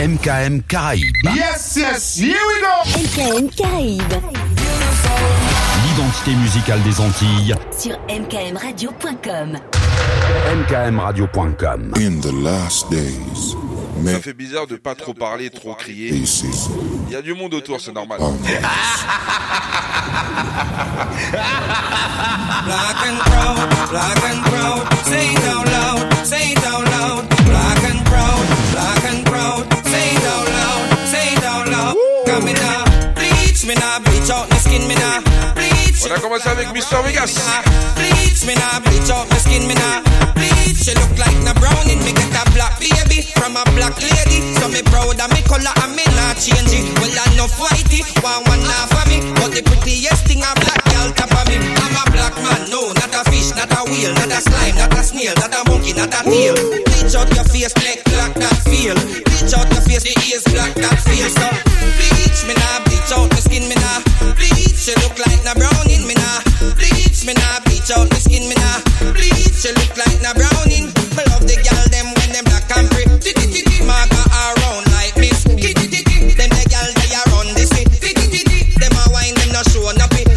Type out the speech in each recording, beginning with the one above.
MKM Caraïbes. Yes, yes, here we go MKM Caraïbes. L'identité musicale des Antilles. Sur mkmradio.com. mkmradio.com. In the last days, Ça fait bizarre de pas trop parler, trop crier. Il y a du monde autour, c'est normal. Black and proud, black and proud. Say it out loud, say it Commencé avec Mr. Vegas. Bleach me now, bleach out my skin me now. Bleach, you look like na brownie. Me get a black baby from a black lady. So me proud of me color and me not change it. Well enough whitey, one one half of me. But the prettiest thing a black girl top of me. I'm a black man, no, not a fish, not a whale, not a slime, not a snail, not a monkey, not a tail. Bleach out your face, neck black that feel. Bleach out your face, the ears black that feel. So bleach me now, Bleach me now, bleach out my skin me now. Bleach, you look like na browning. I love the girl them when them black and pretty. Marga around like miss. Them the girl they are on this. Them a wine them no show no pit.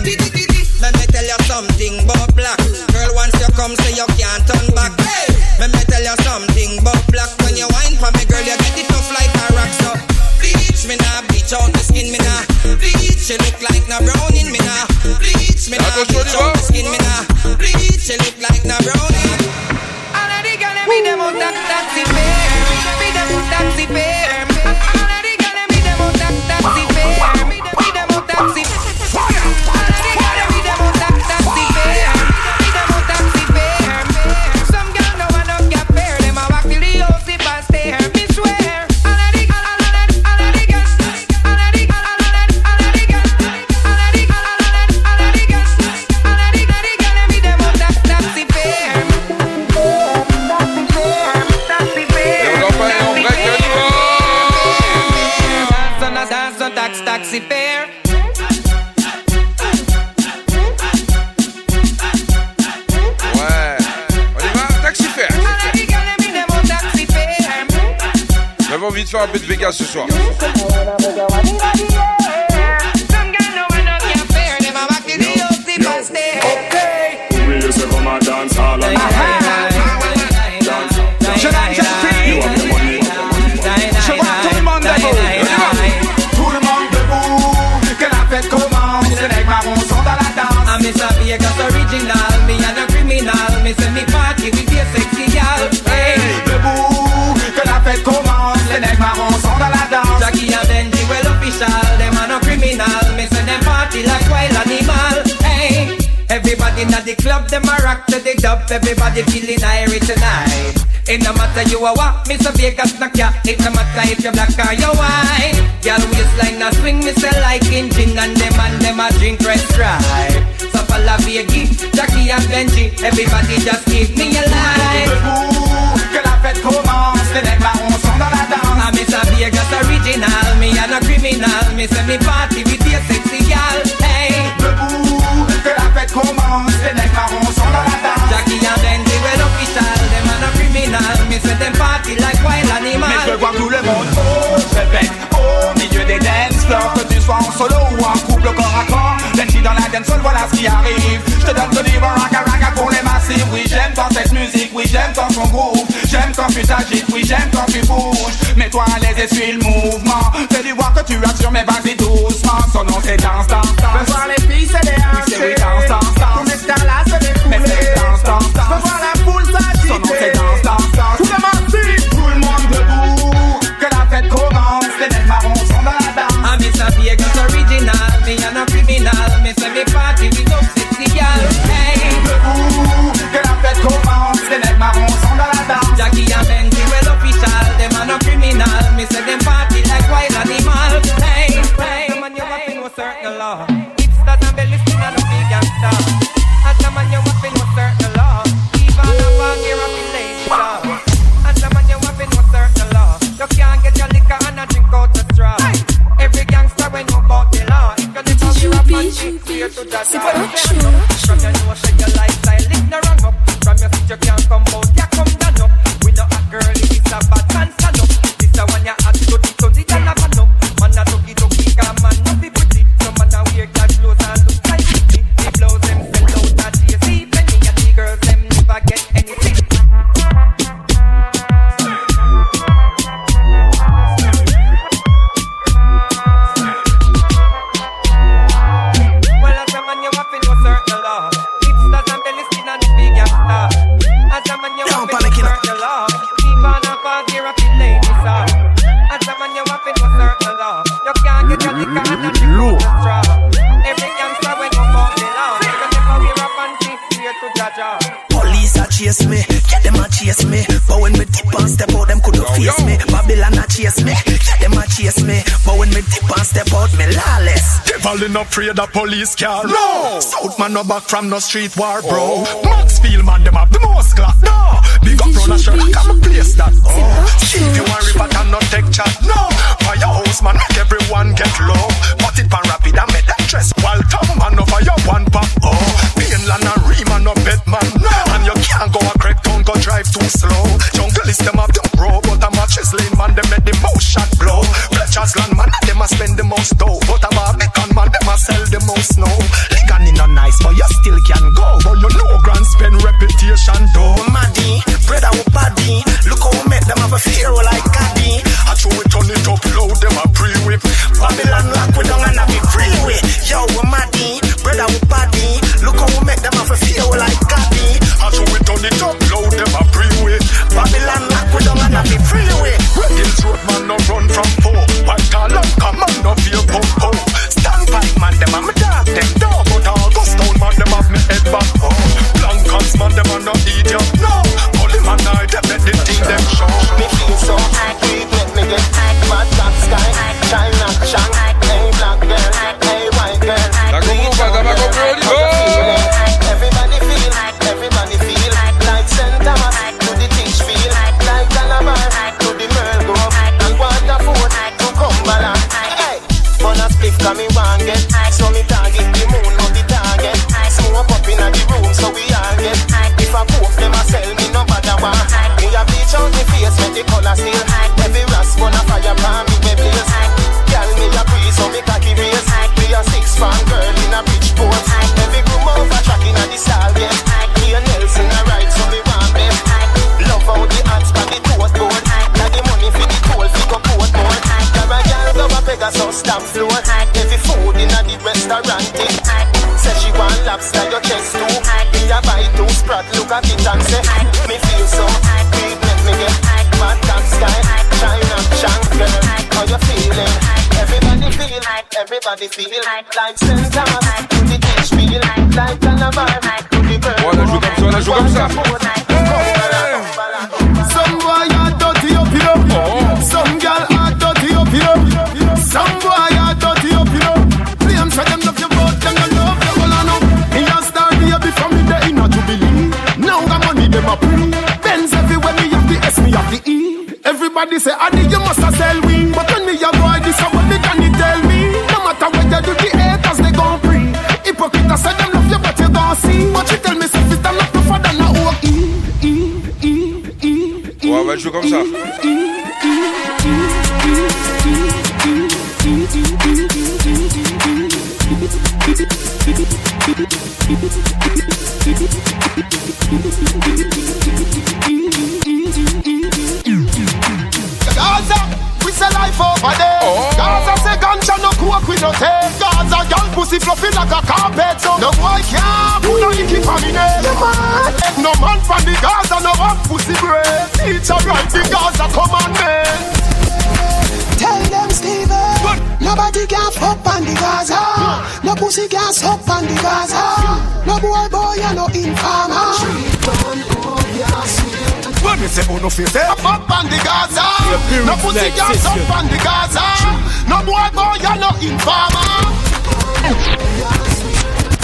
Let me tell you something about black. Girl once you come say you can't turn back. Hey, let me tell you something about black. When you wine for me girl you get it tough like a rock. So bleach me now, bleach out the skin me now. Bleach you look like na browning me now. Bleach me Attention, bleach out around soir, but Vegas ce soir. Okay. Everybody in the club, them a rock to the dub. Everybody feeling irie tonight. It no matter you a what, Mr. Vegas knock ya. It no matter if you black or you white. Girl waistline a swing, me say like engine, and them and them a drink red stripe. So follow Vegas, Jackie and Benji. Everybody just give me a line. Debout. Que la fête commence. Les nègres marrons sont dans la danse. I'm Mr. Vegas original, me and a criminal. Me say me party with your sexy gal. Commence. Les nègres marrons sont dans la danse. Jackie and Benji well official, them and a criminal. Me say them party like wild Mais je veux animal. voir tout le monde. Oh, je répète, au milieu des dance floors Que tu sois en solo ou en couple corps à corps. Dans la dance voilà ce qui arrive. Je te donne ce livre raga raga pour les massifs. Oui j'aime quand cette musique, oui j'aime quand son groove. J'aime quand tu t'agites, oui j'aime quand tu bouges. Mets-toi à l'aise et suis le mouvement. Fais-lui voir que tu assures mais vas-y doucement. Son nom c'est Dance Dance Dance. Veux voir les filles In afraid of the police car. No! South man no back from no street war, bro. Maxfield man, them have the most class. No! Big up run a shirt, come and place that. Oh. See if you want rip and not take chat. No! Firehouse man, make everyone get low. Food inna the restaurant it. Say she want lobster your chest too. Me a buy two sprat look at it and say me feel so. Big let me get mad top sky. China girl, how you feeling? Everybody feel, everybody feel like St. Thomas to the teach feel like Calabar to the Merle On la joue comme ça, on la joue comme ça. Everybody say, Adi, you must sell we. But when me a boy, this a what me can you tell me? No matter what you do, the haters they gon' pre. Hypocrite I say them love you, but you gon' see. But you tell me, say, it's them not tougher than a oak. E, E, E, E, E. Ouais, on va le jouer comme ça. Life over there. Oh. Gaza say ganja no coke we no take. Gaza girl pussy fluffy like a carpet. So no boy can't put no icky for me name. No man from the Gaza no up pussy bread. Teacher write the Gaza commandment. Tell them, Steven, nobody can fuck on the Gaza. No pussy can suck on the Gaza. No boy, boy, you no informer. When me say oh, uno fi say up on the Gaza. No pussy can suck on the Gaza. No boy boy you no informer.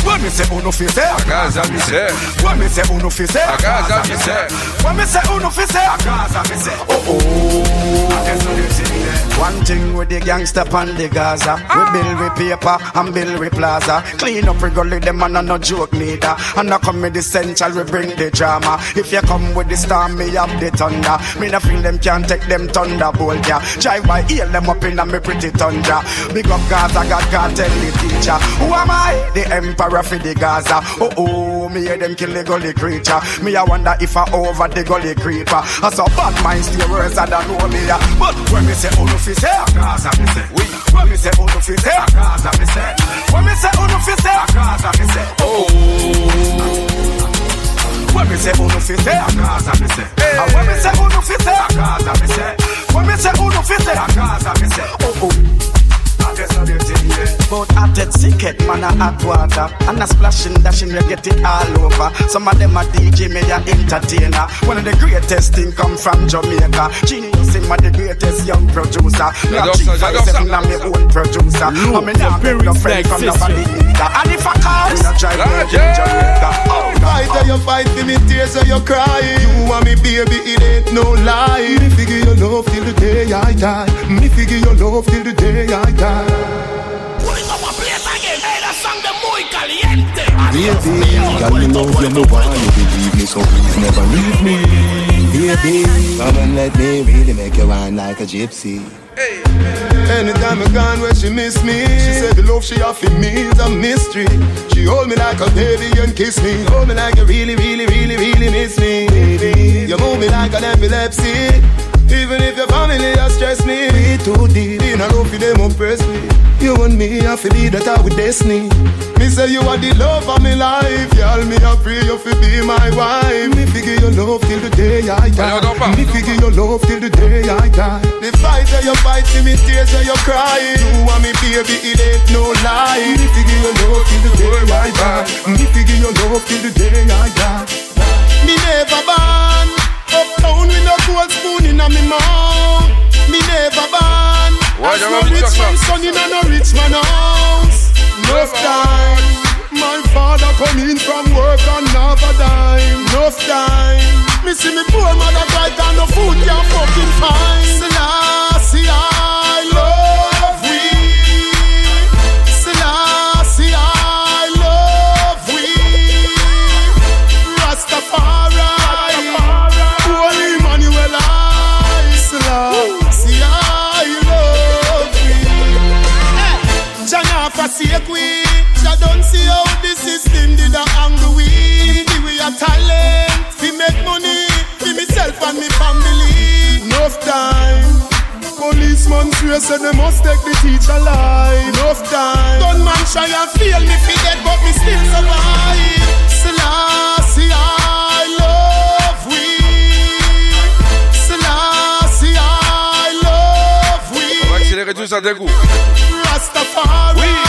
When me say oh, uno fi say A Gaza me say, When me say oh, uno fi say a Gaza me say. When me say uno fi say Gaza me say Oh oh One thing with the gangster pan the Gaza. We build with paper and build with plaza. Clean up we gully them and no joke neither. And I come with the central we bring the drama. If you come with the storm me have the thunder. Me no feel them can't take them thunderbolt yeah. Drive by heal them up in a me pretty tundra. Big up Gaza God can't tell the teacher. Who am I? The emperor for the Gaza. Oh oh me hear them kill the gully creature Me I wonder if I over the gully creeper I saw bad minds stay worse don't know me But when me say uno fi say Gaza me say We When me say uno fi say Gaza me say When me say uno fi say Gaza me say Oh when me say uno fi say Gaza me say And when me say uno fi say Gaza me say When me say uno fi say Gaza me say Oh oh I take sicket, man, I hot water. And a splashing, dashing, we get it all over. Some of them are DJ, me a entertainer. One of the greatest thing come from Jamaica. Genius, him a the greatest young producer. Me a J'adore ça, j'adore ça. G57 and me own producer. And me nah make no friend from nobody either. And if I call, me a drive me to Jamaica. Oh, Fight or you fight for me, tears or you cry. You want me, baby, it ain't no lie. Me figure your love till the day I die. Me figure your love till the day I die. Baby, girl, you know you're the one you believe me, so please never leave me. Baby, come and let me really make you wine like a gypsy. Anytime I gone where she miss me She said the love she offer me is a mystery She hold me like a baby and kiss me Hold me like you really, really, really, really miss me you move me like an epilepsy Even if your family has stressed me Be too deep, in a love for them oppress me. You and me, I feel be that I with destiny. Me say you are the love of my life. Y'all me I pray you fi be my wife. Me figure your love till the day I die. Me figure your love till the day I die. The fight that you fight me tears that you cry. You want me baby it ain't no lie. Me figure your love till the day I die. Me figure your love till the day I die. Me never born Uptown with no gold spoon in a me mouth. Me never born As no rich man son in a no rich man house. Enough time My father come in from work and a dime. Enough time Me see me poor mother cry and no food can fucking find. Selassie I Forsake we Jah don't see how the system did a angle we give we a talent We make money. For myself and me family. Enough time. Policeman swear say they must take the teacher life Enough time. Done man try and fail me fi dead but me still survive. Selassie I love we. Selassie I love we. On va accélérer tout ça d'un coup. Rastafari. Et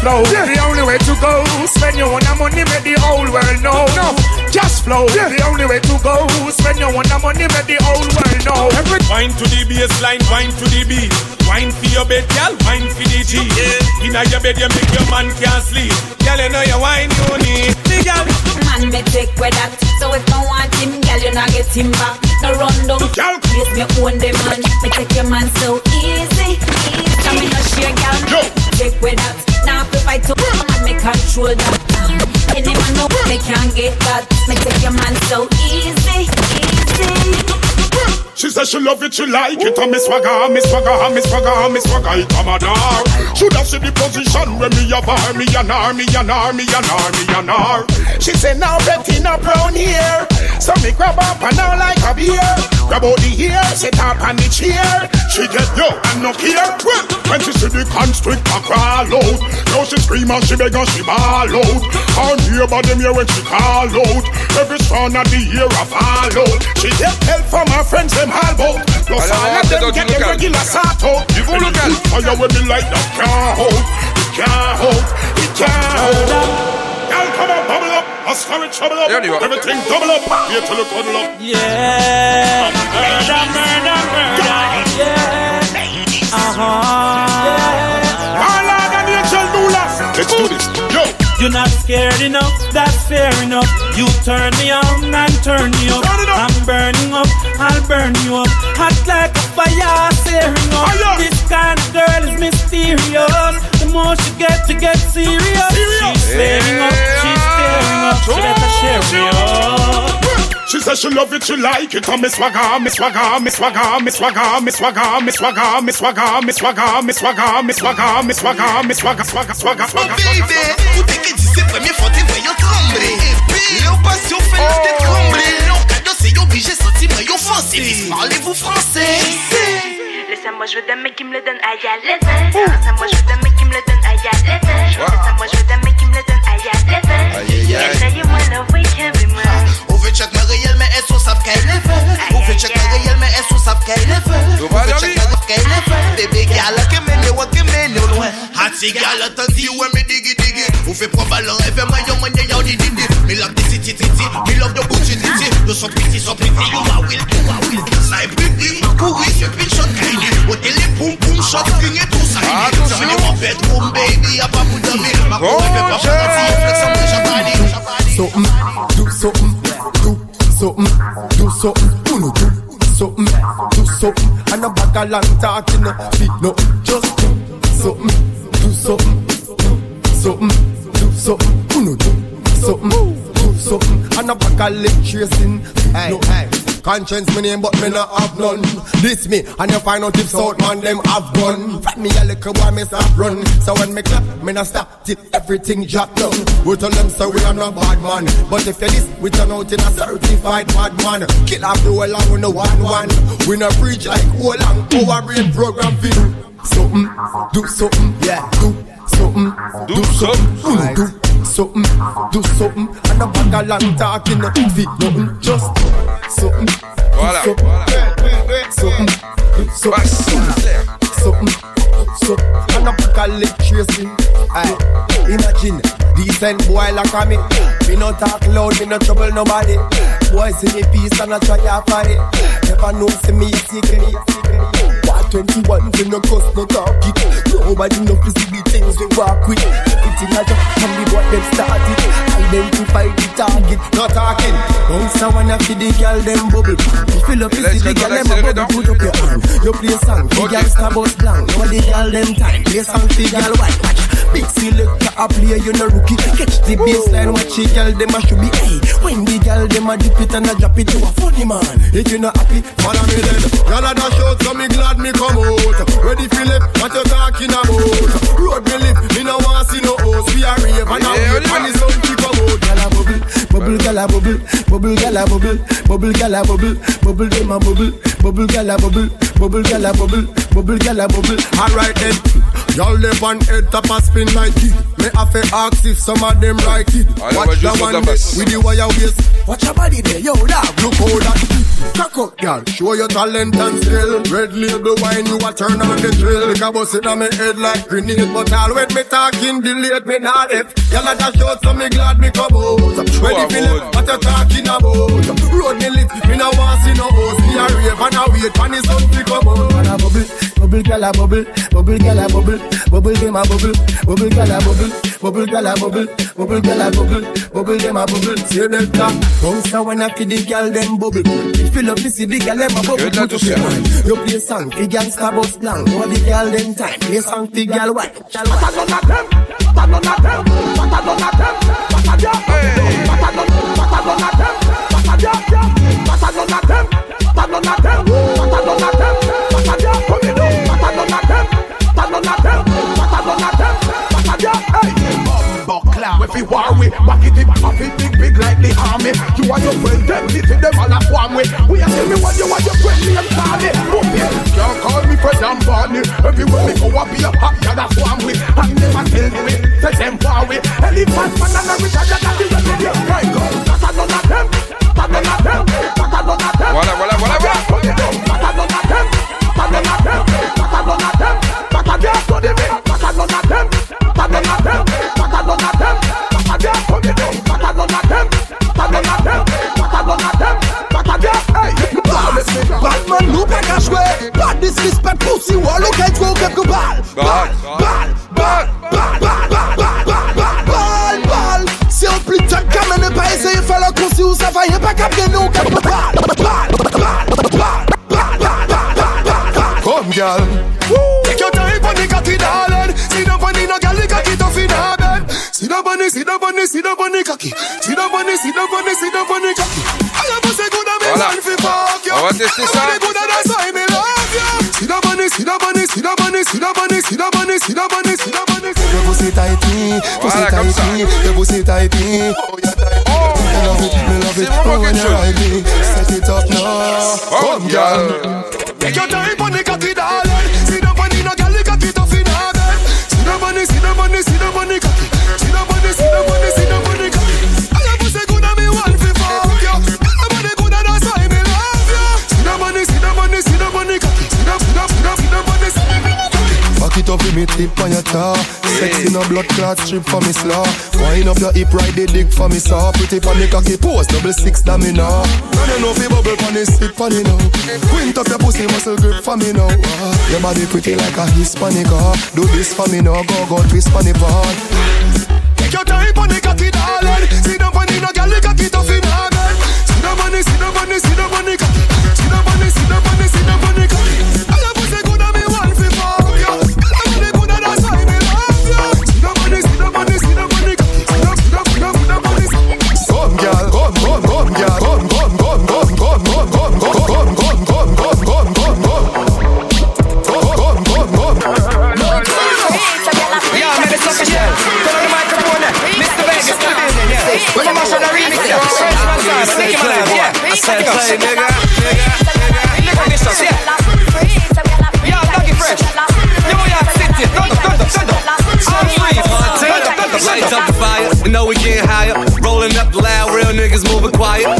Cash flow, the only way to go. Spend your own money, make the whole world know. No, cash flow, the only way to go. Spend your own money, make the whole world know. Every Wine to the baseline, wine to the beat. Wine for your bed, girl, wine for the G. Yeah. Inna your bed, you make your man can't sleep. Girl, you know your wine you need. The girl, Man, me take with that. So if I want him, girl, you not get him back. No run down. Yes, me own the man. Me take your man so easy, easy. Me no share, girl. Take with that. Now if I to man, me control that. Any man know me can't get that. Me take your man so easy, easy. She said she love it, she like it, and me swagger, me swagger, me swagger, me swagger, it a madar. Should have see the position where me a bar, me and her, me and her, me and her, me and her. She said now Betty no brown here, so me grab up and now like a beer. Grab out the ear, sit up on the chair. She get yo and no care. When she see the constrictor crawl out, now she scream and she beg and she ball out. Her neighbor them here when she call out. Every son of the year a fall out. She get help from her friends them all out. Plus Alors, all of them get du the local. regular sort out. Du bon And the local. good Fire with me like that can't hold. It can't hold. It can't hold. Girl, come on, bubble up. Let's hurry, trouble up. Et on y va. Everything double up. Here till you cuddle up. Yeah. Murder, murder, murder. Yeah. Uh-huh. Yeah. You're not scared enough, that's fair enough. You turn me on and turn me up. I'm burning up, I'll burn you up. Hot like a fire, searing up. This kind of girl is mysterious. The more she gets, she gets serious. She's flaring up, she's tearing up. She better share me up. She says she love it, she like it. I'm Miss Swagger, Miss Swagger, Miss Swagger, Miss Swagger, Miss Swagger, Miss Swagger, Miss Swagger, Miss Swagger, Miss Swagger, Miss Swagger, Miss Swagger, Miss Swagger, Swagger, Swagger, Swagger. Baby, o te que dizer pra mim forte vai eu tombre. Eu passe o feliz de tombre. Não cadê se eu bije sorti mais eu fosse. Parlez-vous français? Laissez-moi jouer d'un mec qui me le donne à Yalet. Laissez-moi jouer d'un mec qui me le donne à Yalet. Laissez-moi jouer d'un mec qui me le donne à Yalet. Yeah, yeah, yeah. You wanna wake him keilife Hoeveel checken je me en zo sap keilife Hoeveel checken je keilife Baby gal, ke me ne wa ke me ne lwen Hati gal, tanti we me digi digi Hoeveel probalan even man yo man ye yaw di didi Me love the city titi, me love the booty titi Yo so pretty, so pretty, you a will, you a will Snipe bibi, kouri se pin shot kaidi Otele poum poum shot, kinge tou saidi Tani wa bedroom baby, a pa pou dami Ma kou efe pa pou dami, flex an de jabani So, mm, do so, mm something, do something, uno do something, do something, and a bag of long talking, no feet, no, just do something, do something, do something, do something, uno do something, do something, and a bag of leg tracing, hey, no, hey. Conscience me name but me not have none. This me and you find out if South man them have gun From me a little boy me stop run. So when me clap me not stop till everything drop down. We tell them so we are not bad man. But if you this we turn out in a certified bad man. Kill off the whole and we no one one. We no preach like whole and our brain program fit Something, do something, yeah, do something, do something, do. something, do something, and a bag of long talking, fit nothing, just something, Voilà, something, something, do something, something, something, and a bag of leg tracing. Aye. Imagine decent boy like me. Me no talk loud, me no trouble nobody. Boy see me peace and I try to fight it. Never know see me secret. What 21 we no cuss no talk it. Nobody know to see the things we walk with. Everything I just from the what them started. Identify the target, no talking. Bounce a wanna see the girl them bubble. You love to see the girl them a bubble, put up your hand. You play song, the girl star bus blank. Know the girl them time, play song, the girl white. Watch. Big selector a play, you no rookie. Catch the baseline, watch the girl them a should be. Hey, when the girl them a dip it and a drop it, you a funny man. If you not happy, follow me then. Girl a dash out, so me glad me come out. Ready for left, what you talking about? Road me live, me no want see no host. We a rave and a wait, and the sun to come out. A bubble, bubble, girl a bubble, bubble, girl a bubble, bubble, girl a bubble, bubble, them a bubble, bubble, girl a bubble, bubble, girl a bubble, bubble, girl a bubble. Alright then. Y'all live on head top a spin like it. Me have to ask if some of them like it. Allez, Watch juste the sur one la there basse. with the wire waist. Watch your body there, yo, dog. Look how that. Cock up, girl. Show your talent and skill. Red label wine, you a turn on the drill. Like a bust in on me head like grenade. But all when me talking, delete me not if. Y'all a dash out, so me glad me come out. Ready for it, what you talking about? Road me lit, me no want see no host. Me a rave and a wait, and the sun to come out. And a bubble, bubble, girl a bubble, bubble, girl a bubble, bubble, them a bubble, bubble, girl a bubble, bubble, girl a bubble, bubble, girl a bubble, bubble, them a bubble. See them talk, bounce a wanna feed the girl them bubble. If you love to see the girl them a bubble, put up your hand. You play song, the gangsta bus blank. Know the girl them time, play song, the girl white. Girl white. What a none of them, what a none of them, what a none of them, what a yeah, none of them, yeah, come in, what a none of yeah, we fi war we, back it up, up it big, big like the army. You want your friend, them city, them all a form we. We a tell me what you want your friend, me and Barney. Boom, yeah, can't call me Fred and Barney. Everywhere me go, I be a hot a form we. And never tell me, say them far we. Elephant man and a rich and that On va tester ça. See the money, see the money, see the money, see the money, see the money, see the money, see the money. Your pussy tighty, pussy tighty, your pussy tighty. Oh, yeah, tighty. Eh. Me love it, me love it. Oh, when you ride me, set it up now. Come, girl. Take your time on the cocky, darling. Up tip on your jaw Sexy no blood clot strip for me slaw Wind up your hip right the dick for me saw. Pretty pon the cocky pose double six that me now Now you know fi bubble pon the sit pon it now. Quint up your pussy muscle grip for me now. Your body pretty like a Hispanic ah. Do this for me now go go twist pon the pan Take your time pon the cocky darling. See the money no girl the cocky tough in her See the money see the money see the money cocky yeah. I said play, nigga, Look at this, yeah. Yeah, Doggy Fresh. New York City, thunder, thunder, thunder. I'm free, thunder, thunder, Lights up the fire, you know we getting higher. Rolling up the loud, real niggas moving quiet.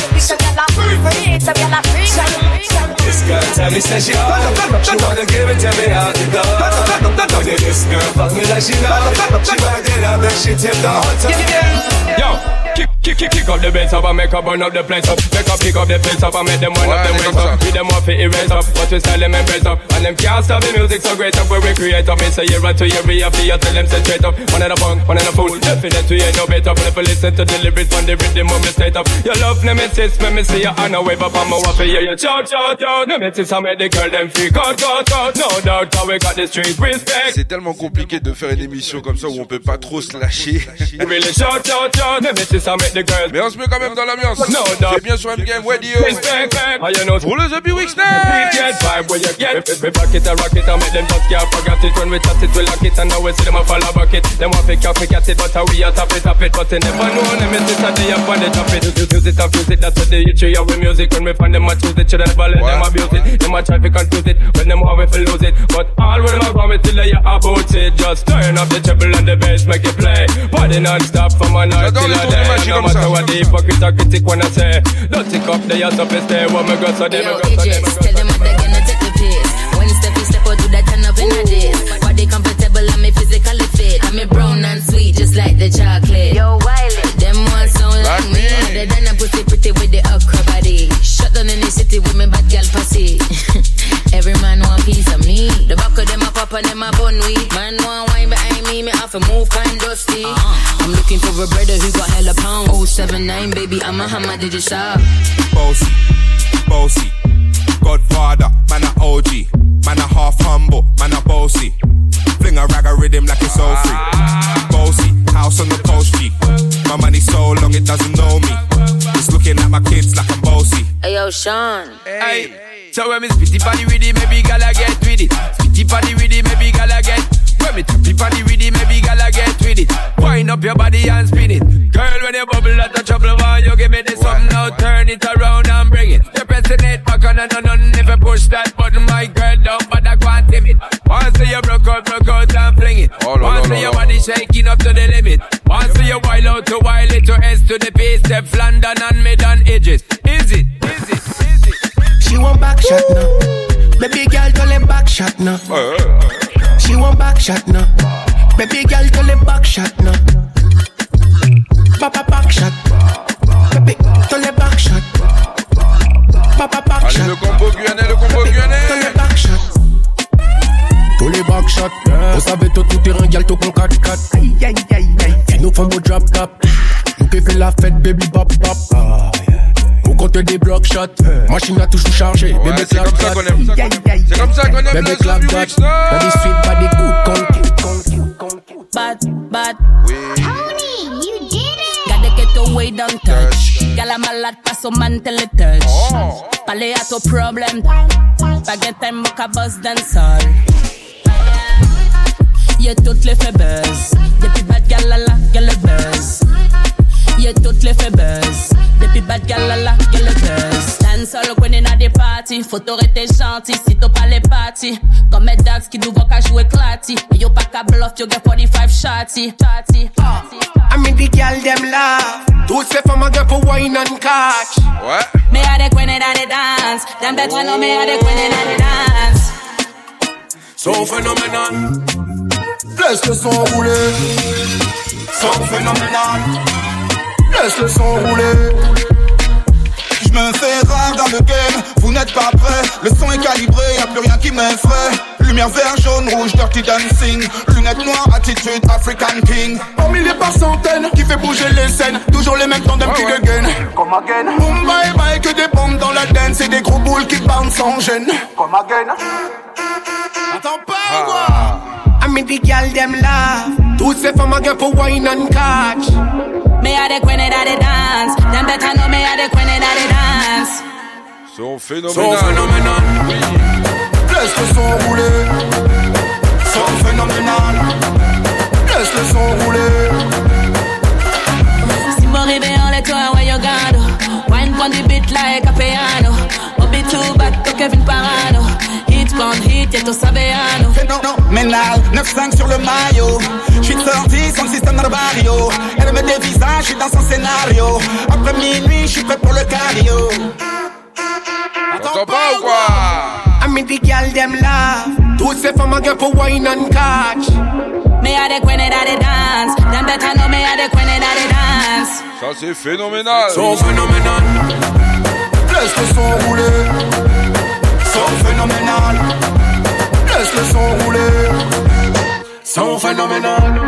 Some gyal a free, some gyal a free girl tell me say she hot She wanna give it to me out the door When this girl fuck me like she know She back it up and she tip the time Yo, kick, kick, kick, kick up the bass up and make her burn up the place up. Make her pick up the pace up and make them wind up them waist up. With them off it erase up, but we style them embrace up. And them can't stop the music so great up where we create up. It's a year or two year we have to you tell them say straight up. One in a punk, one in a fool. Definitely ain't no better. But if you listen to the lyrics on the rhythm of me state up. Your love nemesis, me me see you on a wave up on my waffle. Yeah, you shout, shout, shout. C'est tellement compliqué de faire une émission comme ça où on peut pas trop se lâcher. Mais on se met quand même dans l'ambiance. C'est bien sur MGM Radio. Up your week's. use it. Them a try to confuse it when them have to lose it. But all when them a promise till they about it. Just turn up the treble and the bass, make it play. Party non-stop from a night till a day. No matter what the hypocrite or critic wanna say. Don't take off the ass up and stay. What me got so they me got so them, me got so them. When Steffi step out, do that turn up in a days. Why they comfortable and me physically fit. I'm brown and sweet, just like the chocolate. Yo, Wiley. Them ones sound like me. Other than a pussy pretty with the upper body. Shut down in the city with me bad girl pussy. Every man want piece of me. The back of them a pop and them a bun weed. Man want wine behind me, me have to move kind dusty. Uh-huh. I'm looking for a brother who got hella pound. 079 baby, I'm a hammer, did you shop? Bossy, bossy. Godfather, man a OG. Man a half humble, man a bossy. Fling a rag a rhythm like it's all free. Bossy, house on the coast G. My money so long it doesn't know me. It's looking at my kids like I'm bossy. Hey yo, Sean. Hey, so when me spitty body with it, maybe gala get with it. Spitty body with it, maybe gala get. When me tappy body with it, maybe gala get with it. Wind up your body and spin it. Girl, when you bubble at the trouble, why you give me this something now? Turn it around and bring it. You're pressing it back on and on and you push that button, my girl, don't bother go and tame it. Once you broke out, broke out and fling it. Once your body shaking up to the limit. Once you wild out to wild it to S to the base, step London and mid on edges. Is it? Is it? Is it? She want back shot now. Baby girl, tell him back shot now. She want back shot now. Baby girl, tell him back shot now. Papa back shot. Baby, tell him back shot. Papa Allez, le combo guyanais, le combo guyanais. Tous les backshots. Tous les backshots. On savait tout tout terrain, gal tout con 4-4. Aïe, aïe, aïe, aïe. Nous faisons drop top. Nous qui fait la fête, baby bop bop. Ah, Au compte des block shots. Machine a toujours chargé. Ouais, Bébé c'est clap comme ça clap. qu'on aime ça. C'est comme ça qu'on aime Bébé la clap Body sweet, body good. Con, Bad, bad. Tony, you did it. Gotta get away, don't touch. Gala malade, passe au man, tell it touch. Parler à ton problème. Baguette, time, mocha, boss, dancehall. Y'a toutes les fait buzz. Depuis bad galala, y'a le buzz. Y'a toutes les fait. Depuis bad galala, y'a le buzz. Dancehall, when in a des parties. Faut t'arrêter gentil si t'as pas les parties. Comme mes dags qui nous voient qu'à jouer clati. Et yo pas qu'à bluff, yo get 45 shotty. Shotty. I mean the girl them laugh. Tous ces femmes again for wine and catch. Ouais. Me a the queen in the dance. Them better know me a the queen in the dance. Son phénoménal. Laisse le son rouler. Eh? Son phénoménal. Laisse le son rouler. Je me fais rare dans le game, vous n'êtes pas prêts. Le son est calibré, y'a plus rien qui m'effraie. Lumière vert, jaune, rouge, dirty dancing. Lunettes noires, attitude African King. Par milliers par centaines, qui fait bouger les scènes. Toujours les mêmes tandems qui dégainent. Comme again, Boom bye bye, que des bombes dans la dance et des gros boules qui bounce sans gêne. comme again. Attends pas quoi I mean the girl them laugh. Toutes ces femmes again for wine and catch. Me a the queen in the dance. Them better know me a the queen in the dance. Son Son phénoménal. phénoménal. Laisse le son rouler. Son phénoménal. Laisse le son rouler. Si mo réveillon les toits, where you gone? Oh. Wine on the beat like a piano. Obi too bad to Kevin Parano. Hit con hit, y'a tout saveano. Phénoménal, 9-5 sur le maillot. J'suis sorti sans le système dans le barrio. Elle me dévisage, j'suis dans son scénario. Après minuit, j'suis prêt pour le cardio. T'entends pas ou quoi? I mean the girl them. Toutes ces femmes again for wine and catch. Me a the queen in the dance. Them better know me a the queen dance. Ça c'est phénoménal. Son phénoménal. Laisse le son rouler. Son phénoménal. Laisse le son rouler. Son phénoménal.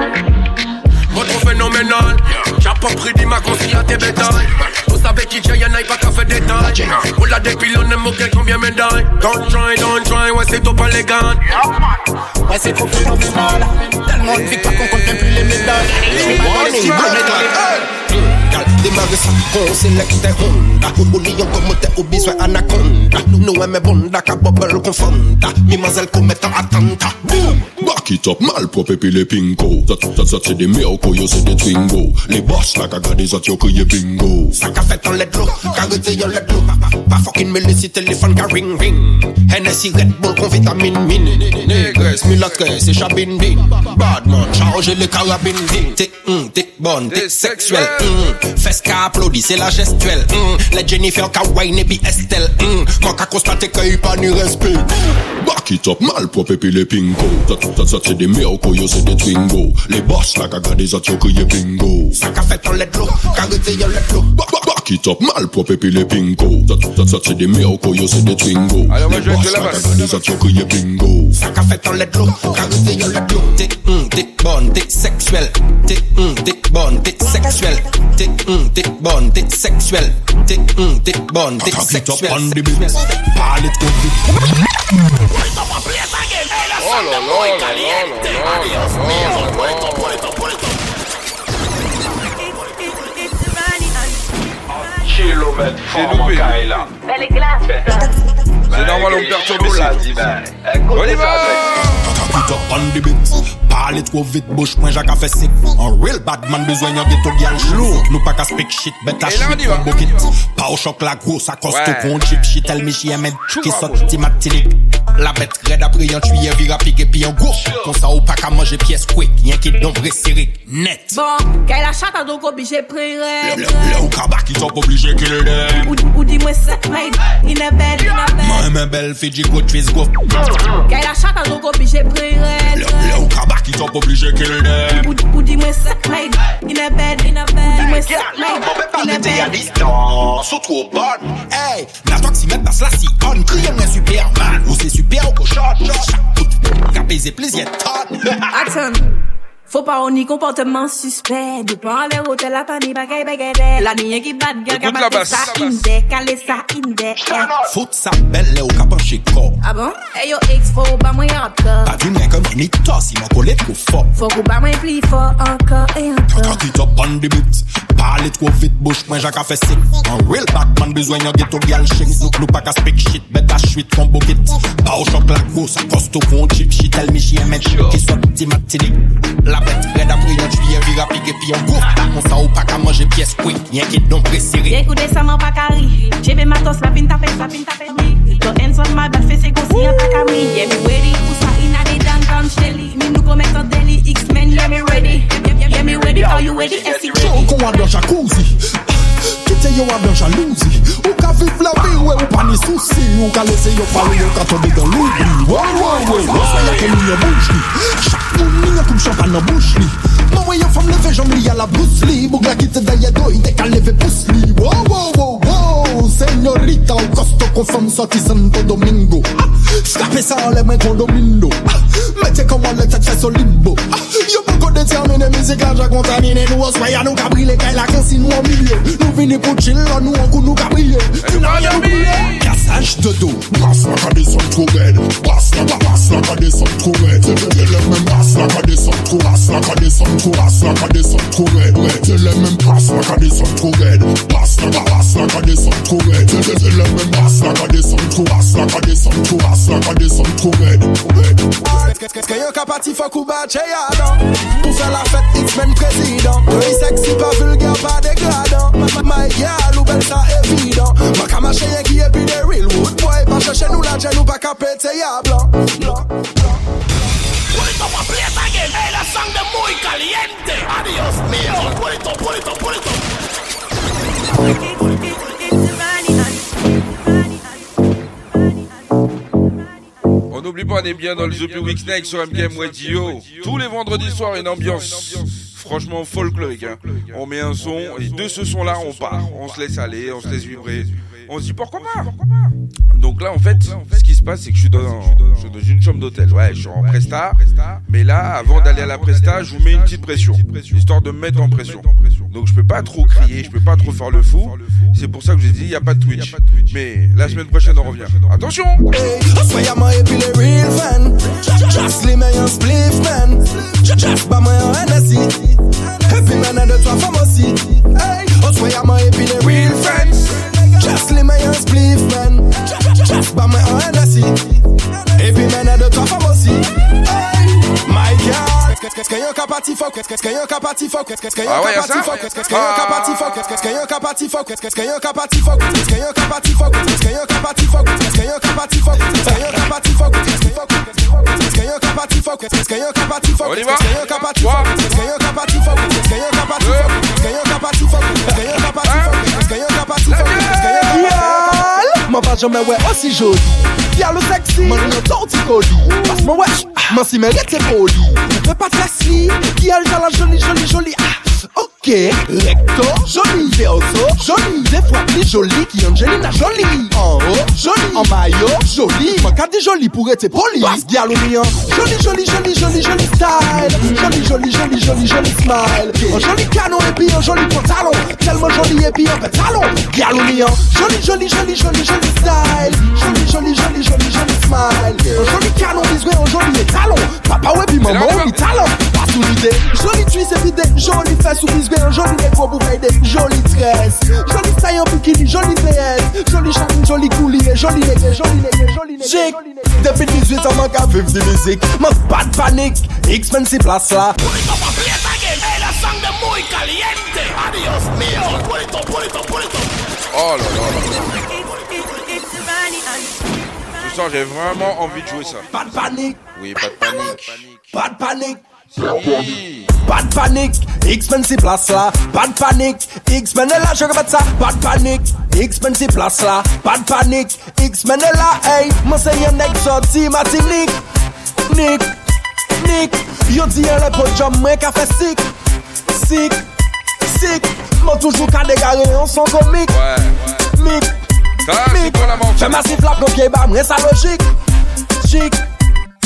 Votre phénoménal. J'ai pas pris d'ima consigne à tes bétails. Vous savez qui j'ai, y'en a pas qu'à faire détail. Pour la dépilonne, ne moquer combien médailles. Don't try, don't try, ouais, c'est pas légal. Ouais, c'est trop phénoménal. Tellement de victoires qu'on compte même plus les médailles. Les médailles, les médailles. Imaris kon selekte honda Oliyon komote ou biswe anakonda Nou eme bonda ka bobel konfonda Mimazel kometa atanta Boom! Back it up, malprop epi le pinko. Zat, zat, zat se de mewko, yo se de twingo. Le boss la ka gade zat yo kriye bingo. Sa ka fet an ledlo, ka rete yon ledlo Pa fokin me lesi telefon ka ring ring. Hennessy Red Bull kon vitamin min Negres, milatres, se chabin bin Badman, charge le karabin din Te, mm, te bon, te seksuel, mm, fes ka aplodi, se la gestuel mm. Le Jennifer ka wine bi estel mm. Kon ka konstate ke yi pa ni respi mm. Bak it up, mal prop epi le pingo. Zat zat zat se de merko, yo se de twingo. Le boss la ka gade zat yo kriye bingo. Sa ka fet an let lo, ka rete yon let lo Bak bak Cock it up, malpropre epi le pingo Sat se de me ou koyo se twingo Le bas kagadizat yo bingo Sak a fet an let lo, karite yo let lo Te un dik bon, dik seksuel Te un dik bon, dik seksuel Te un dik bon, dik seksuel Te un dik bon, dik seksuel Cock it up on di bit, pal it good Pulito pa' pies again, eres santa muy caliente Dios mío, pulito, pulito, pulito kilomètres. J'ai loupé. Belle glace. C'est normal, on me perturbe ici. On y va! Twitter on the beat Parle trop vite, bouche moins Jacques a fait sick. Un real bad man besoin yon ghetto gal lourd. Nous pas qu'à speak shit, bête à shit comme bucket. Pas au choc la grosse, à cause ouais. qu'on chip shit, elle me chie mène qui sorti ma La bête raide après yon tuyé vira pique puis yon gros Comme ça ou pas qu'à manger pièce quick, Y'en qui d'ombre serré, net. Bon, qu'elle la chatte donc obligé prendre. Le le ou kabak, qui sont obligé qu'il est Ou dis-moi ça, mate, in a bed, in a bed. Mwen bel fidji kout fiz gouf Gè la chata nou oblige pri red Le ou kabak ki top oblige kil dem Ou di mwen sak In a bed, in a bed Di mwen sak may Mwen pe parle de ya distans Sou tro bon Hey, nan tok si met nan sla si on Kriye mwen superman Ou se super ou koshon Chak kout Kapeze plezye ton Atan faut pas on y comportement suspect. Du pas envers hôtel la pani bagay bagay La niye qui la batte basse. ça in there, calé ça in there. Fout sa belle ou ka penché corps. Ah bon? Hey yo ex, faut pas moi encore. Pas vu mais comme ni toss, il m'a collé trop fort. Faut qu'on pas moi plus fort encore et encore. Cock it up on the beat. Parle trop vite, bouche moi a fait sick. Un real Batman besoin yon ghetto gal shake. Nous nous pas qu'à speak shit, bet a shit combo kit. Pas au choc la grosse, à costo con chip. She tell me she aime qui soit petit. La bête Red apre pi sa ou pa ka manje piyes kwe, ki don sa man pa kari, matos la pin la pin on my pa kami Yeah, ready, ina de downtown shelly Mi nou kome deli, X-Men, yeah ready. Yeah ready, are you ready, esi chou Kou an do jacuzzi. yo avan jalouzi Ou ka viv la vi we ou pa ni souci Ou ka lese yo pali yo ka tobe dan loubli Woy woy woy, woy se ya ke mi yo bouj li Chak moun mi yo koum champan nan bouj li Now you from le la Bougla qui te daille il décale levé pouce Lee. Wow wow wow wow Señorita au costo sorti Santo Domingo. Scapé ça en les mains condomino Mettez comme on le tête fait solibo Yo pour qu'on musique j'ai contaminé Nous on soya nous cabrilé Quand la consigne nous milieu Nous venez pour chill nous on nous cabrilé Tu n'as rien oublié Cassage de dos. Brasse la son raide. La trop raide. Le même la son trop la son Trust like a this up to red? Tell them and pass like a this up to red? Pass like a pass like a this up to red. Tell them and pass like a this up to Pass like a this up to Pass like a this up to red. Kè yo ka pati fok ou bache yadan Pour faire la fête, X men président. Yo sexy, pas vulgaire, pas dégradant. My girl, yal ou bel sa evidant Ma ka mache yen ki epi de real wood boy. Pas chercher nous la jen ou pas ka pete ya blan Blan, blan On n'oublie pas, on est bien dans le The Week Snake sur MKM Radio. Tous les vendredis soirs, une ambiance franchement folklorique. hein. On met un son et de ce son-là, on part. On se laisse aller, on se laisse vibrer. On se dit pourquoi pas. Donc là, en fait, ce qui se passe, c'est que je suis dans, je suis dans une chambre d'hôtel. Ouais, je suis en presta. Mais là, avant d'aller à la presta, je vous mets une petite pression, histoire de me mettre en pression. Donc je peux pas trop crier, je peux pas trop faire le fou. C'est pour ça que j'ai dit, il y a pas de Twitch. Mais la semaine prochaine, on revient. Attention. Real Just leave my ass, please, man. Ba mwen an Hennessy Epi men an de twa fam osi Hey, my God Qu'est-ce que yon ka pati fok Qu'est-ce que yon ka pati fok Qu'est-ce que yon Ah ouais, ka y'a pati ça fok Qu'est-ce que yon ka pati fok Qu'est-ce que yon ka pati fok Qu'est-ce que yon ka pati fok Qu'est-ce que yon ka pati fok Qu'est-ce que yon ka pati fok Qu'est-ce que yon ka pati fok Qu'est-ce que yon ka pati fok Qu'est-ce que yon ka pati fok Qu'est-ce que yon ka pati fok On y Qu'est-ce va que yon ka pati fok Qu'est-ce que yon ka pati fok Qu'est-ce que yon ka pati fok Qu'est-ce que yon ka pati fok Qu'est-ce que yon ka pati fok Qu'est-ce que yon ka pati fok Qu'est-ce que yon ka pati fok M'en pas jamais ouais aussi joli. Y'a le sexy M'en torti coli Passe moi wesh M'en si mérite c'est poli Ne fais pas de facile Qui a le la jolie jolie jolie Ah Ok, recto, joli, verso, joli, des fois plus joli qu'Angelina Jolie. En haut, joli, en maillot, joli. Moi, quand dit joli pour être poli. Bien mien. Joli, joli, joli, joli, joli style. Joli, joli, joli, joli, joli smile. Un joli canon et puis un joli pantalon. Tellement joli et puis un pantalon. Mien. Joli, joli, joli, joli, joli style. Joli, joli, joli, joli, joli smile. Un joli canon bisoué, un joli étalon. Papa ouais, puis maman, talent. Pas sous l'idée. Joli cuisse et puis des jolies fesses ou bisoué, Ve yon joli negro pou vey de joli tres. Joli stay an bikini, joli DS Joli chamin, joli kouliye, joli negre, joli negre, joli negre Jek, depi 18 an man ka viv di mizik Man pat panik, X-Men si plas la Pulito pa pliet again, e la sang de muy caliente. Adios mio, pulito, pulito, pulito Oh la la la la Ce soir, j'ai vraiment envie de jouer ça. Pas de panique. Oui, pas de panique. Pas de panique. Pas de panique, X-Men c'est place là. Pas de panique, X-Men est là, je répète ça. Pas de panique, X-Men c'est place là. Pas de panique, X-Men est là, hey. Moi c'est un exotique, ma team Nick. Nick, Nick. Yo dit un lepo job, moi qui a fait sick. Sick, sick. Moi toujours qu'à dégager, on son comique. Ouais, ouais. Mick, Mick. Fais massif la copier, bah, moi ça logique. Chic,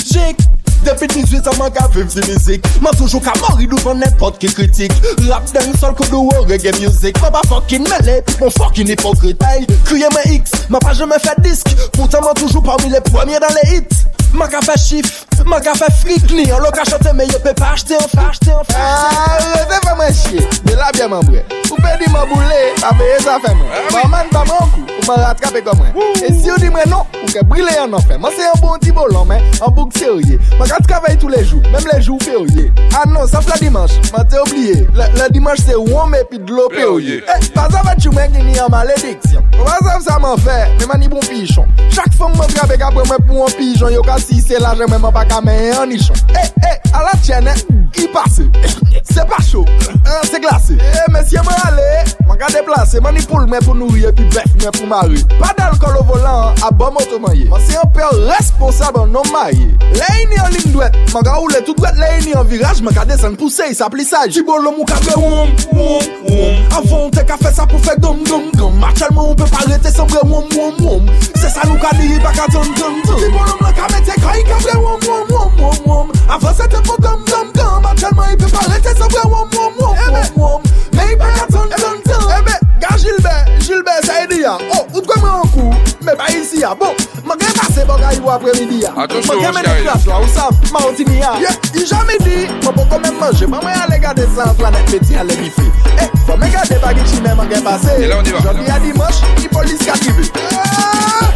chic. Depi 18 an man ka viv di mizik Man toujou ka mori douvan nepot ki kritik Rap den sol koudou ou reggae music. Man pa fokin mele, mon fokin hipokrit Hey, kriye men X, man pa jeme fè disk Pourtant man toujou parmi les premiers dans les hits Man ka fe chif, man ka fe frik li An lo ka chote me yo pe pa achete an frik Arrete fe ah, mwen chie, de la bie mwen bre Ou pe di mwen boule, ah pa peye sa fe mwen Man man pa mwen kou, ou man rattrape kon mwen E si ou di mwen non, ou ke brile an an fe Man se yon bon ti bolon men, an bouk serye Man ka travay tou le jou, mem le jou ferye An ah non, saf la dimanche, man te oubliye Le dimanche se wome pi dlo perye E, pa sa vat chou men ki ni an malediksyon Pa sa v sa man fe, men man ni bon pichon Chak fom mwen trape ka pre bon mwen pou an pichon Yo ka si se la jè mè mè baka mè yon nishon E, eh, e, eh, a la tjenè yi pase? Se pa chou, an se glase. Eh, e mesye mwen ale, mwen ka deplase. Mwen ni pou l mwen pou nouye, pi bef mwen pou mare Pa dal kol o volan, a bon moto mwen ye Mwen se yon pe responsable non maye Le yi ni an ling dwet, mwen ka oule tout dwet. Le yi ni an viraj, mwen ka desen pouse yi sa plisaj. Jibon lom ou ka fe woum, woum, woum. Avon te ka fe sa pou fe gom, gom, gom Machelman ou pe parete sembre woum, woum, woum. Se sa nou ka diri pa ka ton, ton, ton Jibon lom lom ka mette kwa yi ka fe woum, woum, woum, woum. Avon se te pou gom, gom, gom an ba chalman ipi pale te sa vwe wom wom wom wom wom. Me ipi ka ton ton ton. Ebe, ga Jilbe, Jilbe sa e di ya. O, oh, out kwen mwen an kou, me pa isi ya. Bo, mwen gen pase bo ga iwa apre mi di ya Mwen gen men de klas la, ou sav, ma oti mi ya. Ye, i jame di, mwen pou kon men manje. Mwen mwen ale gade san planet me ti ale mi fi E, fwa men gade bagi chi men mwen gen pase. Jodi ya di mosh, i polis ka kibi Eee,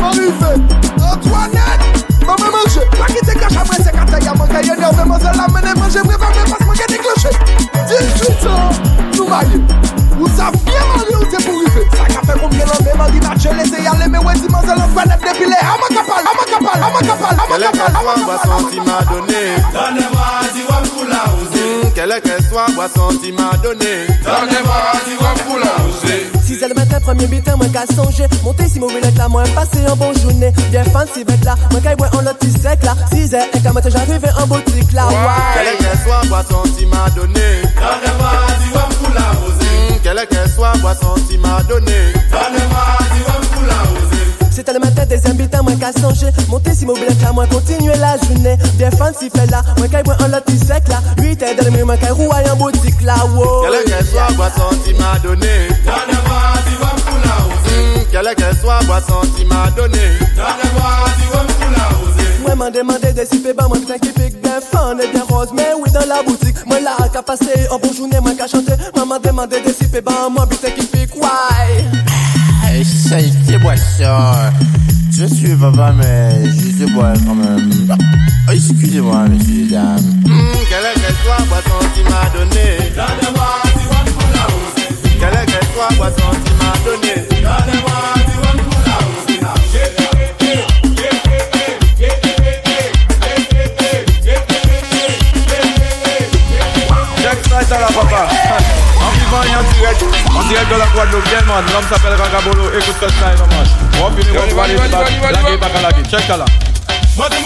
mwen rive, Antoinette Mwen manje, pa ki te kache apre se la mene pas 18 te pou rive Sa ka fe koumye di matche Lese yale me we di manze lan fwa nep depile Ama kapal, ama kapal, ama kapal Kele ke swa boason ti ma done la ouze Kele ke swa boason ti ma done Done mwa di wap premier bitin, moi qu'à songer Monter si mobile là, moi passer un bon journée Bien fancy bête là, moi qu'à boire en lot sec là 6 heures, et quand matin j'arrive en boutique là, Quelle ouais qu'elle soit, boisson, tu m'as donné. Donnez-moi, dis-moi pour la oser. Quelle qu'elle soit, boisson, tu m'as donné. Donnez-moi, dis-moi pour la oser. C'était le matin, deuxième bitin, moi qu'à songer Monter si mobile là, moi continuer la journée Bien fancy fait là, moi qu'à boire en lot sec là 8 heures de la nuit, moi qu'à rouler en boutique là, wow Quelle qu'elle soit, boisson, tu m'as donné. Oser. Quelle qu'elle soit, boisson, tu m'as donné. La m'en demandé des si bah moi putain qui pique bien fan et bien rose Mais oui dans la boutique, moi là qu'à passer en bon journée, moi qu'à chanter Moi m'en demandé des si bah moi putain qui pique, ouais Saleté boisson. Je suis papa, mais je sais boire quand même. Oh, Excusez-moi, messieurs et dames. Quelle qu'elle soit, boisson, tu m'as donné. Donnez-moi, la. Quelle qu'elle soit, boisson, tu m'as donné? Donnez-moi, papa. En vivant et en direct, en direct de la Guadeloupe, bien man. L'homme s'appelle Ragabolo, écoute ce non marche. On va finir, on va aller, pas qu'à laguer. Check là. Moi oui,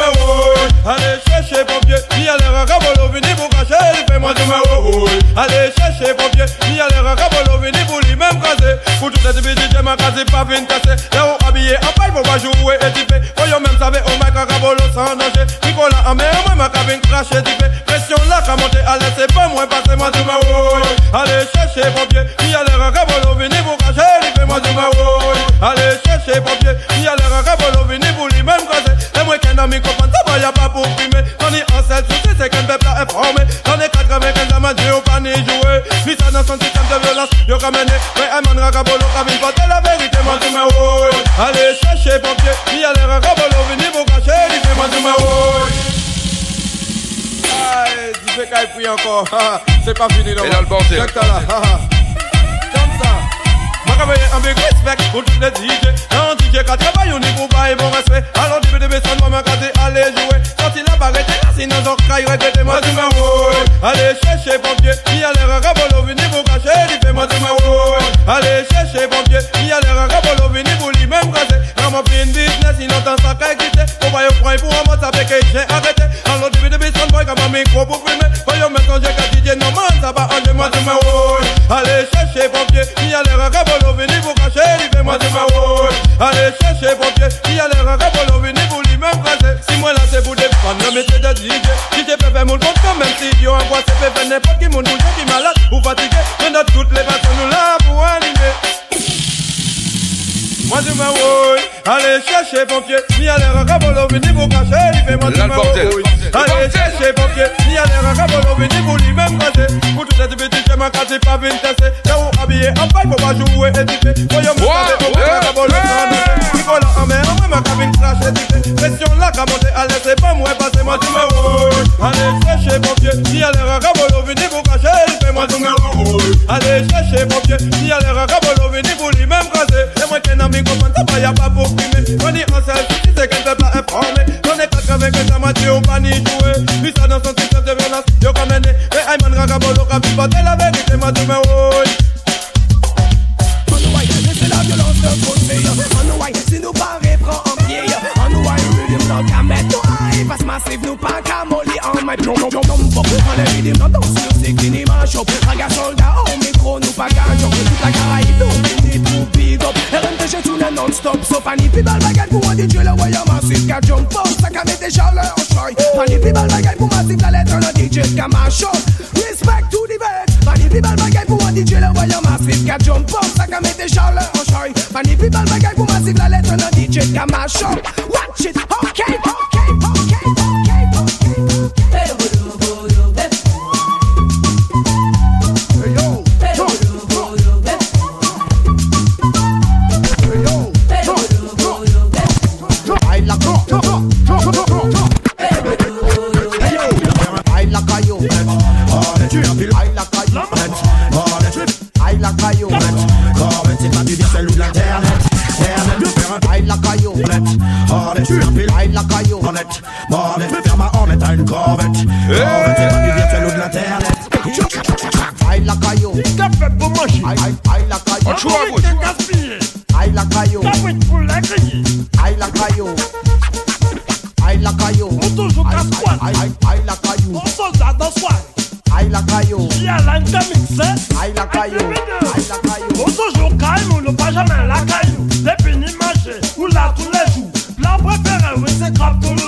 allez chercher pompier, ni à l'air à vini pour cacher, il fait moi oui, allez chercher pompier, ni à l'air à rabolo, vini pour lui même caser, pour tout cette bêtise, j'ai ma case, pas fin cassé, là où habillé en paille, faut pas jouer et typer, voyons même savez, au mec à rabolo sans danger, Nicolas en mer, moi ma cabine craché, typé, pression là, qu'à monter, allez c'est pas moi, passer fais-moi du maouille. Allez, cherchez pompier, il y a l'air à cabolo, venez vous fais-moi. Allez, cherchez pompier, il y a l'air à cabolo, venez vous lui-même cacher. Et moi, qu'un ami comprend, ça va, y'a pas pour primer. J'en ai un seul souci, c'est qu'un peuple est formé. J'en ai 95 à ma Dieu, au pas ni jouer. Ni ça dans son système de violence, y'a ramené. Mais un man à cabolo, qu'à vivre, la vérité, moi. Allez, cherchez pompier, Tu qu'à pris encore. C'est pas fini, non. Et là, le bordel. Comme ça. Moi, quand un big respect pour tous les DJ. Un DJ qui travaille au niveau bas et bon respect. Alors, ça doit m'accader, allez jouer. Quand il a barré, t'es là, sinon, j'en regrettez, moi, tu oui. Allez chercher pompier, ni aller à rabolo, vini vous cacher, il fait moi, tu. Allez chercher pompier, ni aller à rabolo, vini vous lui même casser. Dans mon fin business, sinon, t'en sac à quitter. Faut pas y prendre pour un mot, ça fait que j'ai arrêté? Alors, ça boy, micro pour Quand maintenant DJ Norman Ça va enlever moi de ma roule Allez chercher pompier Il y a l'air à rabolo Veni vous cacher Il fait moi de ma roule Allez chercher pompier y a l'air à rabolo Veni vous lui-même craser Si moi là c'est pour des femmes Le métier de DJ. DJ faire mon compte Même si yo en quoi c'est fait faire n'importe qui Mon bouge qui malade. Ou fatigué Mais dans toutes les façons nous là pour animer. Moi je m'enrouille, allez chercher pompier, ni à l'air à rabolo, veni vous cacher, il fait moi je m'enrouille. Allez chercher pompier, à à rabolo, veni vous lui-même cacher. Pour tout cette petite chemin, quand c'est pas cassé, là où habillé en paille, faut pas jouer édité. Voyons moi, savez, on va rabolo, Nicolas en mer, ma cabine. Pression là, qu'à monter, allez, c'est pas moi, passez moi je m'enrouille. Allez à à rabolo, cacher, il fait moi je m'enrouille. Allez à à rabolo, lui-même cacher. Et moi, qu'un ami mi comprends ça va y'a pas pour primer On dit en seul si c'est informé On quatre avec un chamatier au pas ni ça dans son système de violence Yo comme un Et Ayman Ragabolo Qu'a pu porter la vérité ma tout me oui C'est la violence de côté voit si nous paraît prend en pied voit rhythm dans qu'à mettre nous high Passe massif pas molly dans pas Toute la up tout non-stop So funny people baguette pour un DJ le voyant massif Qu'à jump up commit the show leur choy Manipibal bagay pou masif la letre nan DJ ka Respect to the verge Manipibal bagay pou an DJ le voyon masif ka jump up. Sa commit the show leur choy Manipibal bagay pou masif la letre nan DJ ka machon Watch it, okay, okay. Faire ma hornette à une corvette Corvette, c'est pas du virtuel ou de l'internet Aïe la caillou pour manger Aïe la caillou joue à gauche. Aïe la caillou Café pour la grille Aïe la caillou Aïe la caillou On toujours casse-poil Aïe la caillou On soldat dans soir Aïe la caillou Y'a la mixé Aïe la caillou Aïe la caillou On toujours caillou, le pas jamais la caillou Les pénis mangés, ou là tous les jours préféré, oui c'est grave tout le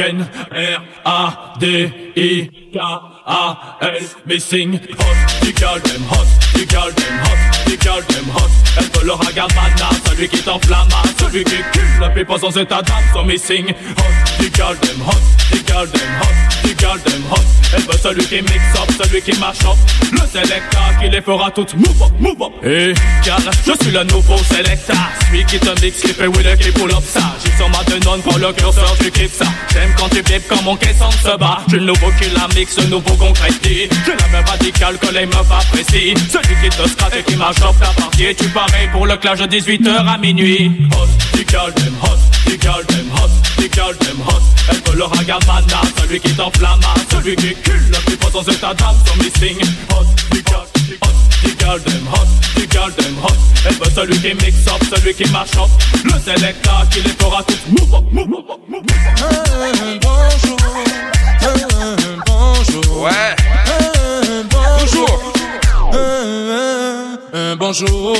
R-A-D-I-K-A-L again R-A-D-I-K-A-L Missing hot, the girl them hot, the girl them hot The girl them hot, elle veut le banane Celui qui t'enflamme, celui qui cul Le people sans état d'âme sont missing Hot, the girl them hot, the girl them hot The girl them hot, elle veut celui qui mix up, celui qui marche up. Le selecta qui les fera toutes. Move up, move up. Et car je suis le nouveau selecta Celui qui te mixe, qui fait Wheeler, qui pull up ça. J'ai sur ma denone pour le curseur, tu kiffes ça. J'aime quand tu bip quand mon caisson se bat. J'ai le nouveau qui la mixe, le nouveau concrétise J'ai la même radicale que les meufs apprécient. Celui qui te scratch et qui marche up ta partie Tu pareil pour le clash de 18h à minuit. Hot, the girl them hot, the girl them hot, the girl them hot Elle veut le regard banane, celui qui t'enflamme Celui qui cul, le plus fort sans état d'âme sont missing. Hot, the girl, hot, the girl them hot, the girl them hot Elle veut celui qui mix up, celui qui marche up. Le selecta qui les fera tous. Move up, move up, move up Bonjour, bonjour. Ouais Toujours Bonjour,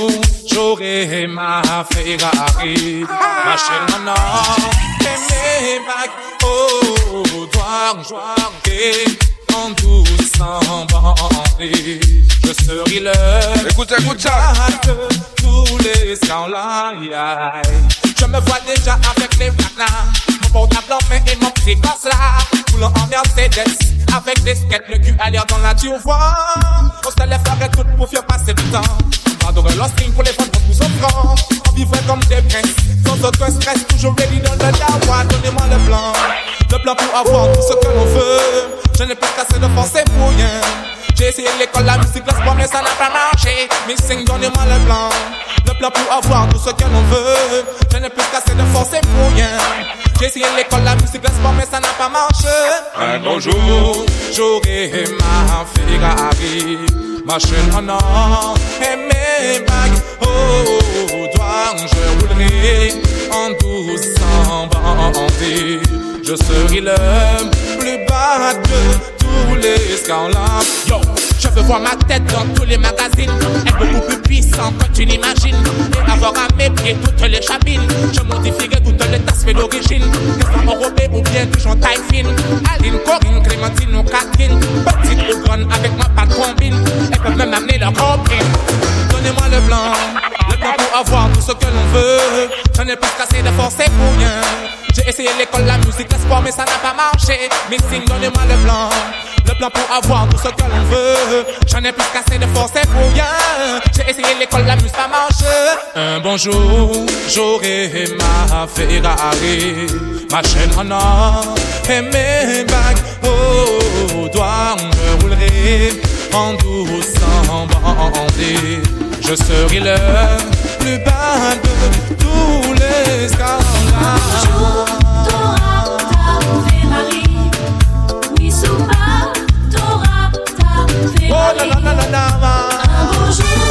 j'aurai ma Ferrari. Ma chaîne en or et mes bagues au doigt jouer en doucement bandé Je serai le Écoute, écoute ça. tous les scandales. Je me vois déjà avec les planas Mon portable en main et petit gosse là. Roulant en Mercedes Avec des skates, le cul à dans la vois On se lève avec tout pour faire passer du temps. Adorer l'hosting pour les vendre plus offrant. On vivrait comme des princes. Sans aucun stress, toujours ready dans le dawa Donnez-moi le plan Le plan pour avoir tout ce que l'on veut. Je n'ai plus cassé de force pour rien j'ai essayé l'école, la musique, le sport, mais ça n'a pas marché. Missing, donnez-moi le plan. Le plan pour avoir tout ce que l'on veut. Je n'ai plus cassé de force et pour rien. J'ai essayé l'école, la musique, le sport, mais ça n'a pas marché. Un bonjour. J'aurai ma Ferrari, ma chaîne en or et mes bagues au doigt. Je roulerai en doucement bandé. Je serai le plus bas de les. Yo, je veux voir ma tête dans tous les magazines. Être beaucoup plus puissant que tu l'imagines. Et avoir à mes pieds toutes les cabines. Je modifierai toutes les aspects d'origine. Que soit enrobé ou bien toujours taille fine. Aline, Corinne, Clémentine ou Catherine. Petite ou grande, avec moi pas de combine. Elles peuvent même amener leur copine. Donnez-moi le blanc. Blanc pour avoir tout ce que l'on veut. Je n'ai plus cassé de force et pour rien. J'ai essayé l'école, la musique, le sport, mais ça n'a pas marché. Missing, donnez-moi le blanc. Le plan pour avoir tout ce que l'on veut. J'en ai plus cassé de force et pour rien. J'ai essayé l'école, la musique, ça marche. Un bonjour, j'aurai ma Ferrari. Ma chaîne en or et mes bagues au doigt. Je roulerai en doucement bandé. Je serai le plus bas de tous les scandales. Oh la la la la la. Un bonjour. Un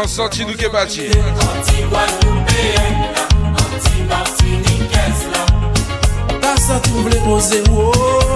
ansanti nou ke bati Anti-Guadoumbe, anti-Martinique, es la Pasa trouble pose ou oh.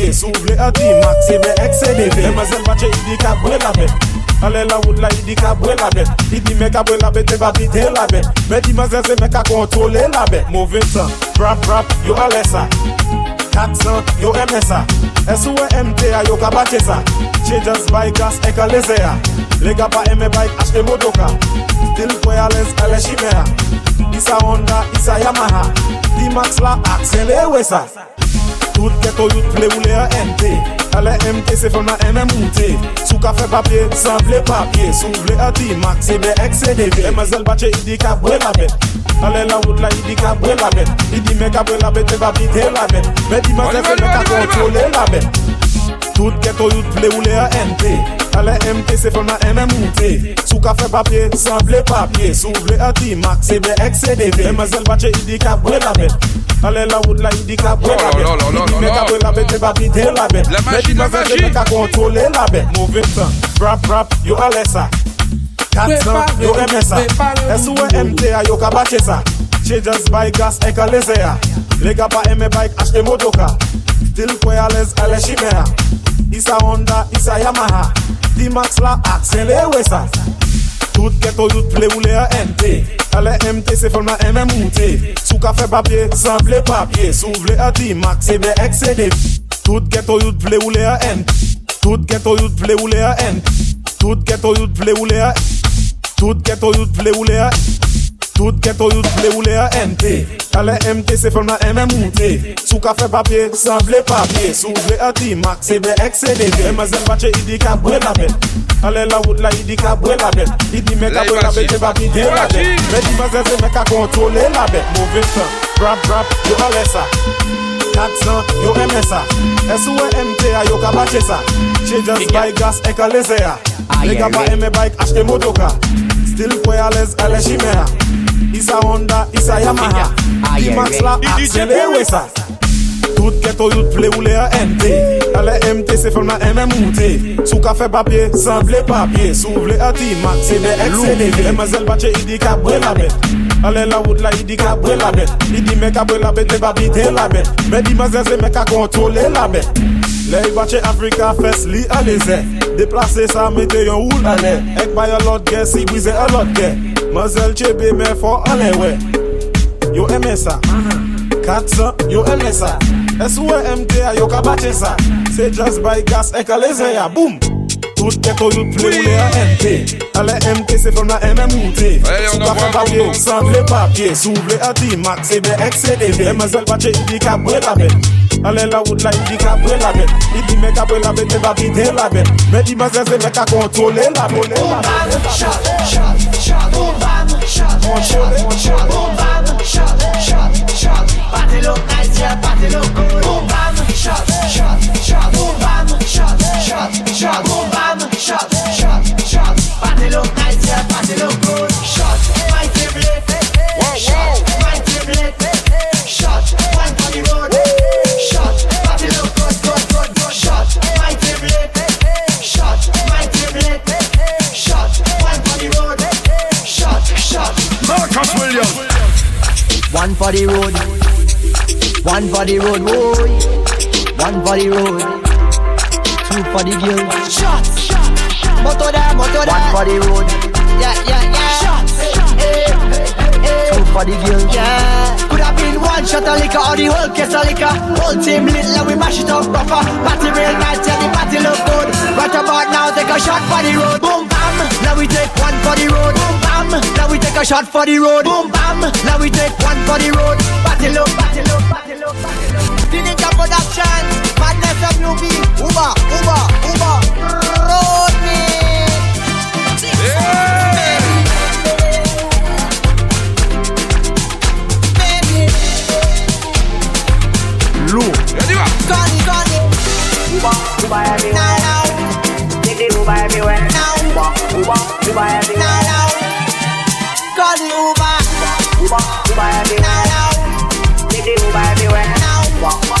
ye Sou vle a adi mak se ve ek se deve Emezel vache idi ka bwe la bet Ale la wout la idi ka bwe la bet Idi me ka bwe la bet te va pite la bet Me Bet imezel se me ka kontrole la bet Mouve tan, rap rap, yo ale sa 400, yo eme sa Esou e MT a yo ka bache sa Changes by gas e ka leze ya Lega pa eme bike ashte modoka. Still kwe ales ele shime ya Isa Honda, isa Yamaha. D-Max la aksele we sa Tout keto yout vle ou le a MT Ale MT se fèm nan MM Sou ka fè papye, san vle papye Sou vle a D-Max, se be ek se bache, i di ka bwe la bet. Ale la wout la, i di ka bwe la bet. I di me ka bwe la bet, te ba bite la bet. Mè di mazel zè me ka kontrole la bet. Tout keto yout vle ou le a MP Ale MT se fèm nan MMOT Sou ka fè papye, san vle papye. Sou vle a T-Max, se be XCDV Mazel bache idi ka bwe la bet Ale la wout la idi ka bwe la bet Idi me ka bwe la bet, te ba bide la bet Meti di zè de me ka kontrole la bet Mouve tan, rap rap, yo ale sa. Katsan, yo eme sa. Esou e MT a yo ka bache sa. Che just buy gas, e ka leze ya Lega pa eme bike, ashte motoka Til kwe alez, ale shime ya Is a Honda, is a Yamaha. D-Max la aksen le we sa. Tout keto yout ple ou le a MT Ale MT se fol ma MMOT Sou ka fe papye, san vle papye. Sou vle a D-Max, ebe XCD Tout keto yout ple ou le a MT Tout keto yout ple ou le a MT Tout keto yout ple ou le a Tout keto yout ple ou le a MT Tout ghetto yout ble ou le a MT Ale MT se fèm la MMOT Sou ka fè papye, san vle papye. Sou vle a T-Max, vle ek se dede Mè zèm bache idi ka bwe la bet Ale la wout la idi ka bwe la bet Idi me ka bwe la bet, te babi de la bet Me di mè se me ka kontrole la bet Mouve tan, rap rap, yo ale sa. 400, yo eme sa. Esou e MT a yo ka bache sa. Che just buy gas, e ka leze a. Nega pa eme bike, achte motoka. Still wireless, Aleshimera. It's a Honda, it's a Yamaha. D-Max la, Axel Ewesa. Tout keto yout vle ou le a NT Ale MT se fèm nan MMOT Sou ka fe papye, san vle papye. Sou vle a T-Max, de ek se de ve Mè zel batye idi ka bre la bet. Ale la wout la idi ka bre la bet. Idi me ka bre la bet, te ba bide la bet. Me di mazel se me ka kontrole la bet. Le i bache Afrika fes li aleze Deplase sa mete yon woul ale Ek bay a lot ge, si wize lot ge Mazel chebe me fo ale we. Yo eme sa. Katsan, yo eme sa. S.O.M.T. a yo ka bache sa. Se jazz bay gas e ka lezen ya. Boum Tout keto yot ple ou le a M.T. Ale M.T. se fon la M.M.O.T. Sou pa ka papye, san vle papye Sou vle a di mak, se be ek se de ve Emezel bache i di ka bre la bet Ale la wout la i di ka bre la bet I di me ka bre la bet, me ba bide la bet Me di mazel se me ka kontole la bet Boum ban, chal, chal, chal Boum ban, chal, chal, chal Boum ban, chal, chal, chal Party look nice, yeah, party look good. Boom bam, shot, shot, shot. Boom bam, shot, shot, shot. Boom bam, shot, shot, shot. Party look nice, yeah, party look good. Shot, mighty blade. Shot, mighty blade. Shot, one for the road. Shot, party look good, good, good, good. Shot, mighty blade. Shot, mighty blade. Shot, one for the road. Shot, shot. Marcus Williams One for the road. One for the road, boy. One for the road. Two for the girls. Shots. Moto there, moto there. One for the road. Yeah, yeah, yeah. Shots. Hey, hey. Two for the girls. Yeah. Could have been one shot of liquor or the whole case of liquor. Whole team lit, let we mash it up proper. Party real nice, yeah, the party look good. Right about now, take a shot for the road. Boom bam. Now we take one for the road. Boom bam. Now we take a shot for the road. Boom bam. Now we take one for the road. Party look, party look, party look, party look. Fininka production. Madness of UB. Uba, Uba, Uba. Road me. Lou Connie, Connie. Uba, Uba everywhere. Now, now. Take the Uba everywhere. Now. Uba, Uba, Uba everywhere. Now, now. Connie Uba. Uba, Uba everywhere. Now, now. Con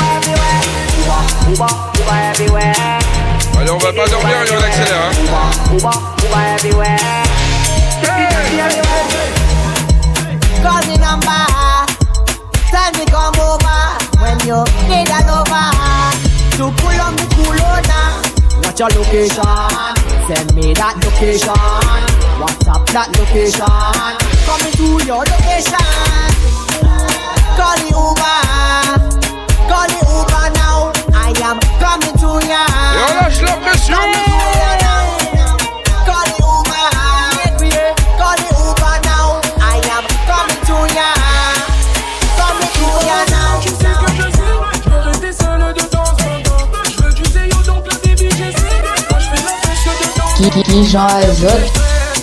Allez, on va pas dormir et on accélère. Hein. Cause number Tell me come over When you need To pull your location? Send me that location WhatsApp that location Coming to your location Call the Uber Call the Uber yam, comme les tout yam. Et on lâche la pression. Kiki Jean Azote,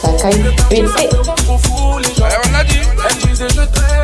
ta caille pétée. On l'a dit. Elle disait je t'aime.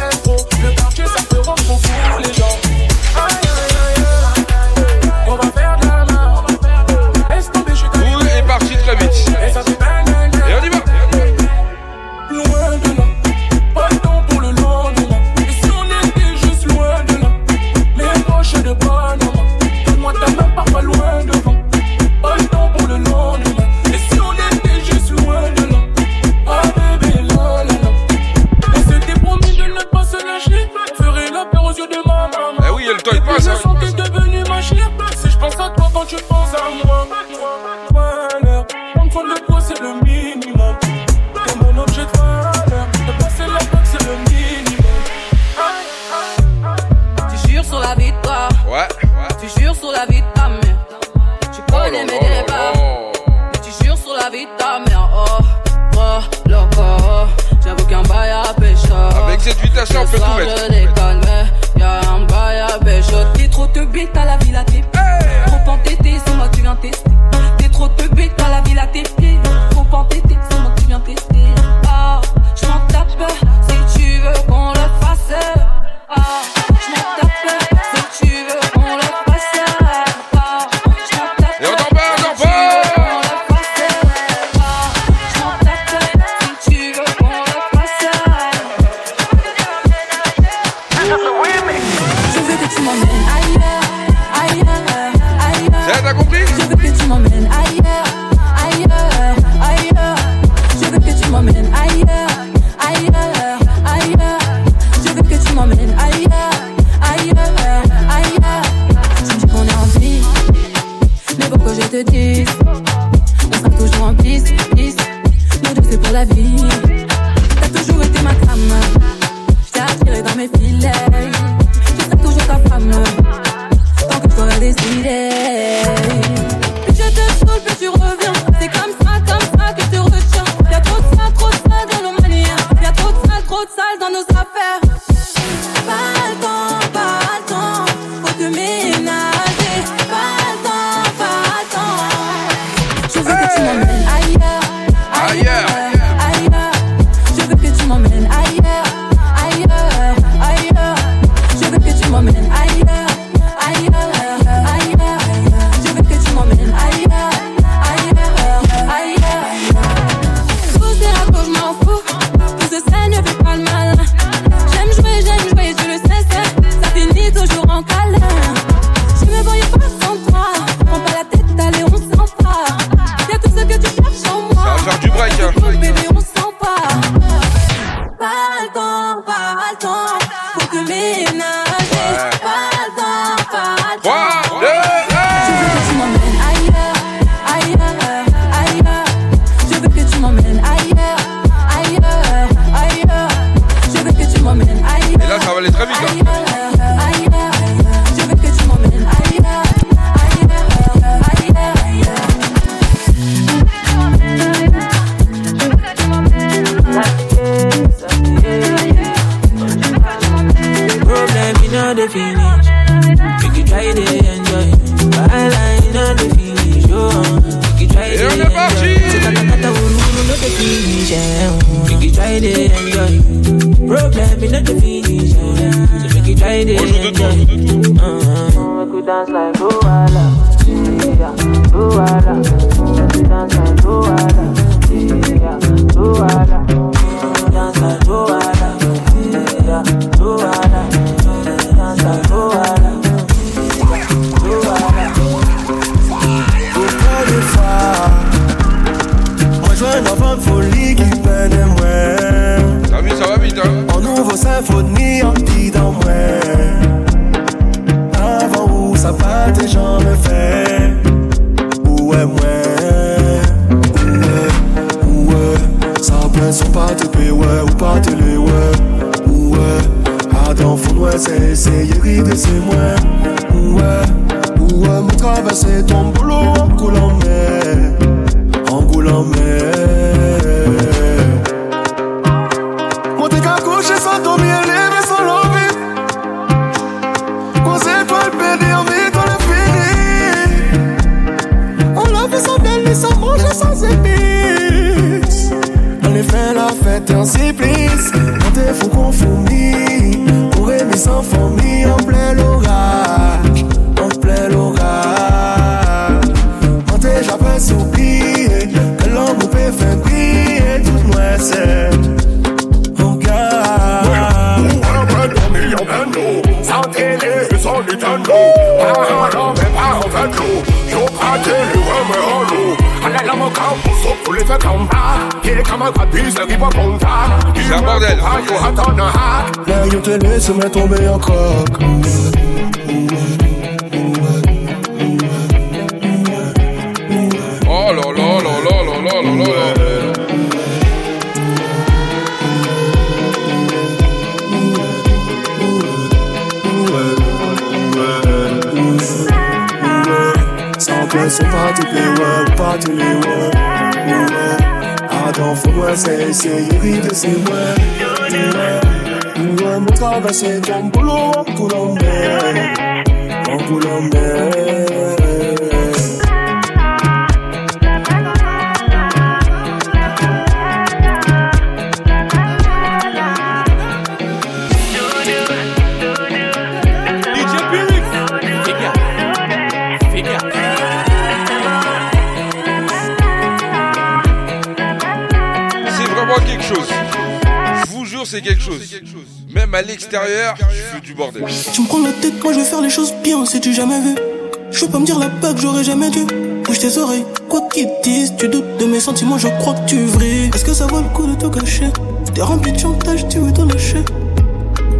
Je crois que tu vrilles. Est-ce que ça vaut le coup de te cacher? T'es rempli de chantage, tu veux t'en lâcher.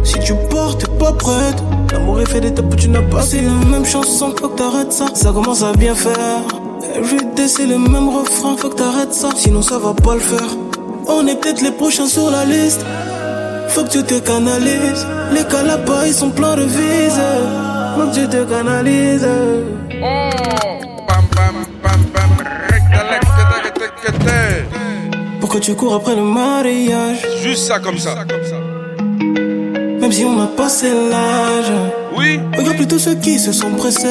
Si tu pars, t'es pas prête. L'amour est fait d'étapes tu n'as pas. C'est la même chanson, faut que t'arrêtes ça. Ça commence à bien faire. Everyday, c'est le même refrain, faut que t'arrêtes ça. Sinon, ça va pas le faire. On est peut-être les prochains sur la liste. Faut que tu te canalises. Les cas là-bas, ils sont pleins de vises. Faut que tu te canalises. Tu cours après le mariage Juste ça comme ça. Même si on a passé l'âge. Oui. Regarde plutôt ceux qui se sont pressés.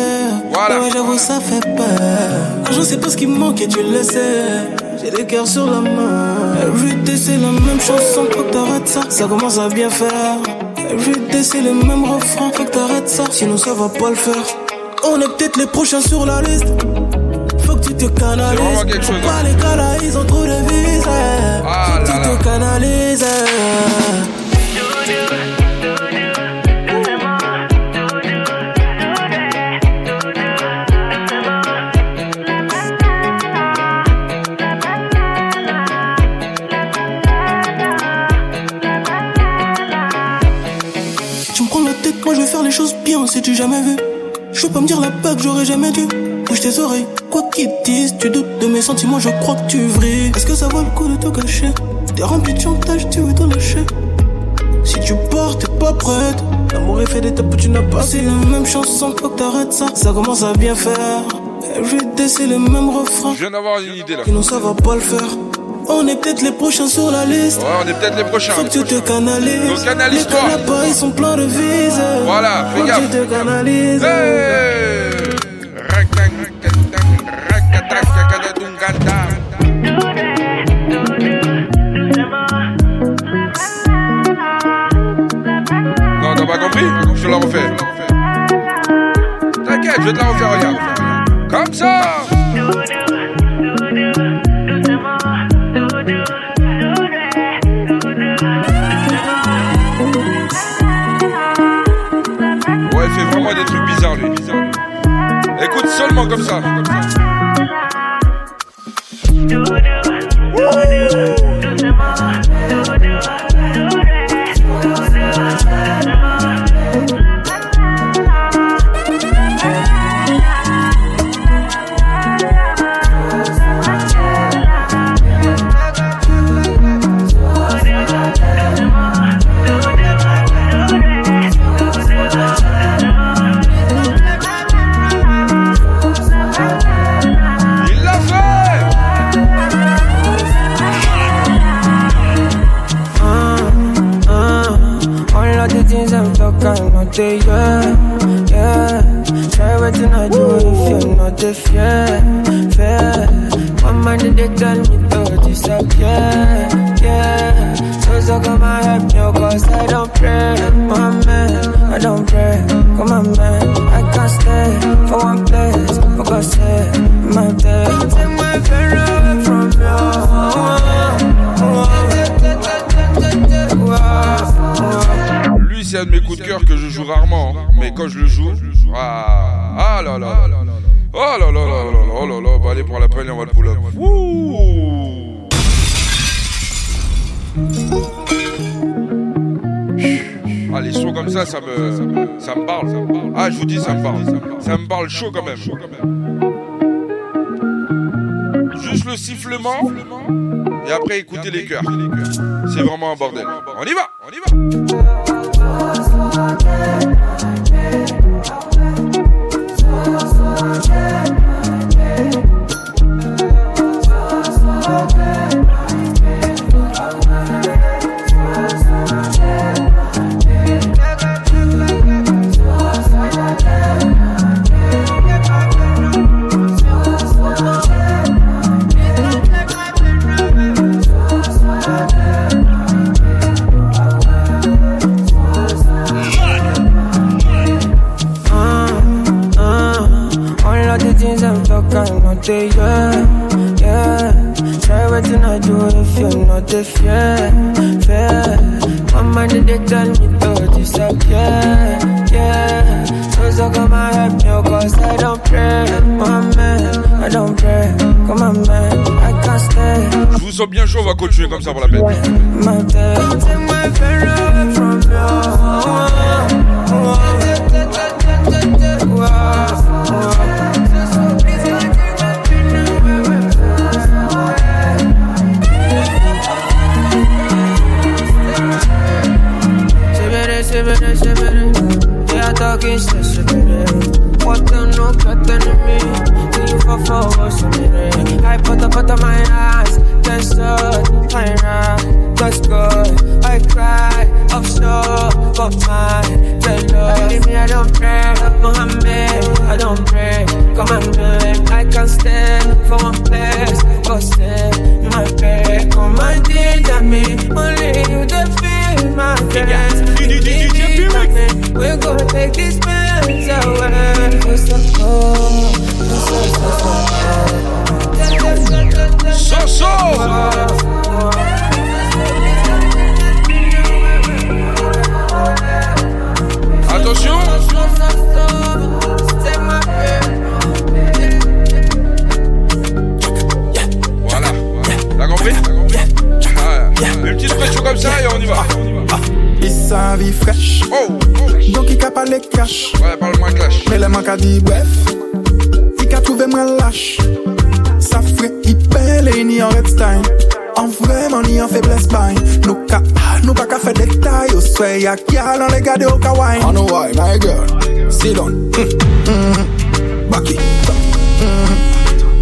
Voilà. Ouais, j'avoue, ça fait peur. Je sais pas ce qui me manque et tu le sais. J'ai le cœur sur la main. Everyday, c'est la même chanson, faut que t'arrêtes ça. Ça commence à bien faire. Everyday, c'est le même refrain, faut que t'arrêtes ça. Sinon, ça va pas le faire. On est peut-être les prochains sur la liste. Que tu te canalises. Quelque chose, pas hein. les là, ils ont trop de. Ah que tu là. te canalises. Tu me prends la tête, moi je vais faire les choses bien, si tu jamais vu? Je veux pas me dire la bague, j'aurais jamais dû. Bouge tes oreilles, quoi qu'ils te disent, tu doutes de mes sentiments, je crois que tu vrilles. Est-ce que ça vaut le coup de te cacher? T'es rempli de chantage, tu veux t'en lâcher. Si tu pars, t'es pas prête. L'amour est fait d'étapes tu n'as pas. C'est la même chanson, faut que t'arrêtes ça. Ça commence à bien faire. Everyday, c'est le même refrain. Je viens d'avoir une idée là. Sinon, ça va pas le faire. On est peut-être les prochains sur la liste. Ouais, on est peut-être les prochains. Faut que tu te canalises. Donc, canalise-toi. Les là-bas, ils sont pleins de vises. Voilà, fais Faut que tu te canalises. Hey je vais te la refaire, regarde. Comme ça Ouais, il fait vraiment des trucs bizarres, lui. Écoute seulement comme ça. Ça, me, ça me parle. Ah, je vous dis, ça me parle. Ça me parle chaud quand même. Juste le sifflement, et après écoutez les chœurs. C'est vraiment un bordel. On y va. Yeah, yeah. Try I do if you're not they tell me to disappear, yeah. So so come and help me, cause I don't pray, my man. I don't pray, come on man. I can't stay, Je vous sens bien chaud, on va continuer comme ça pour la peine. my day. Don't take my pain away from out of my eyes, just stood playing around. Looks good, I cry, I'm for but mine, me, I don't pray, Mohammed, I don't pray. Come I can't stand for one place, but still, my bed. Come on, did only you that feel my pain. We're gonna take these pains away. We're so cold, we're. Attention. Voilà. T'as compris? Ouais. Une petite pression comme ça et on y va. Il sa vie fraîche. Donc il a pas les cash. Ouais, parle-moi clash. Mais le manque a dit bref. Il a trouvé moi lâche lei ni an red stein An vreman ni an febles bayn Nou ka, nou pa ka fe detay Yo swe ya kyal an le my girl. Silon mm, mm, mm. Baki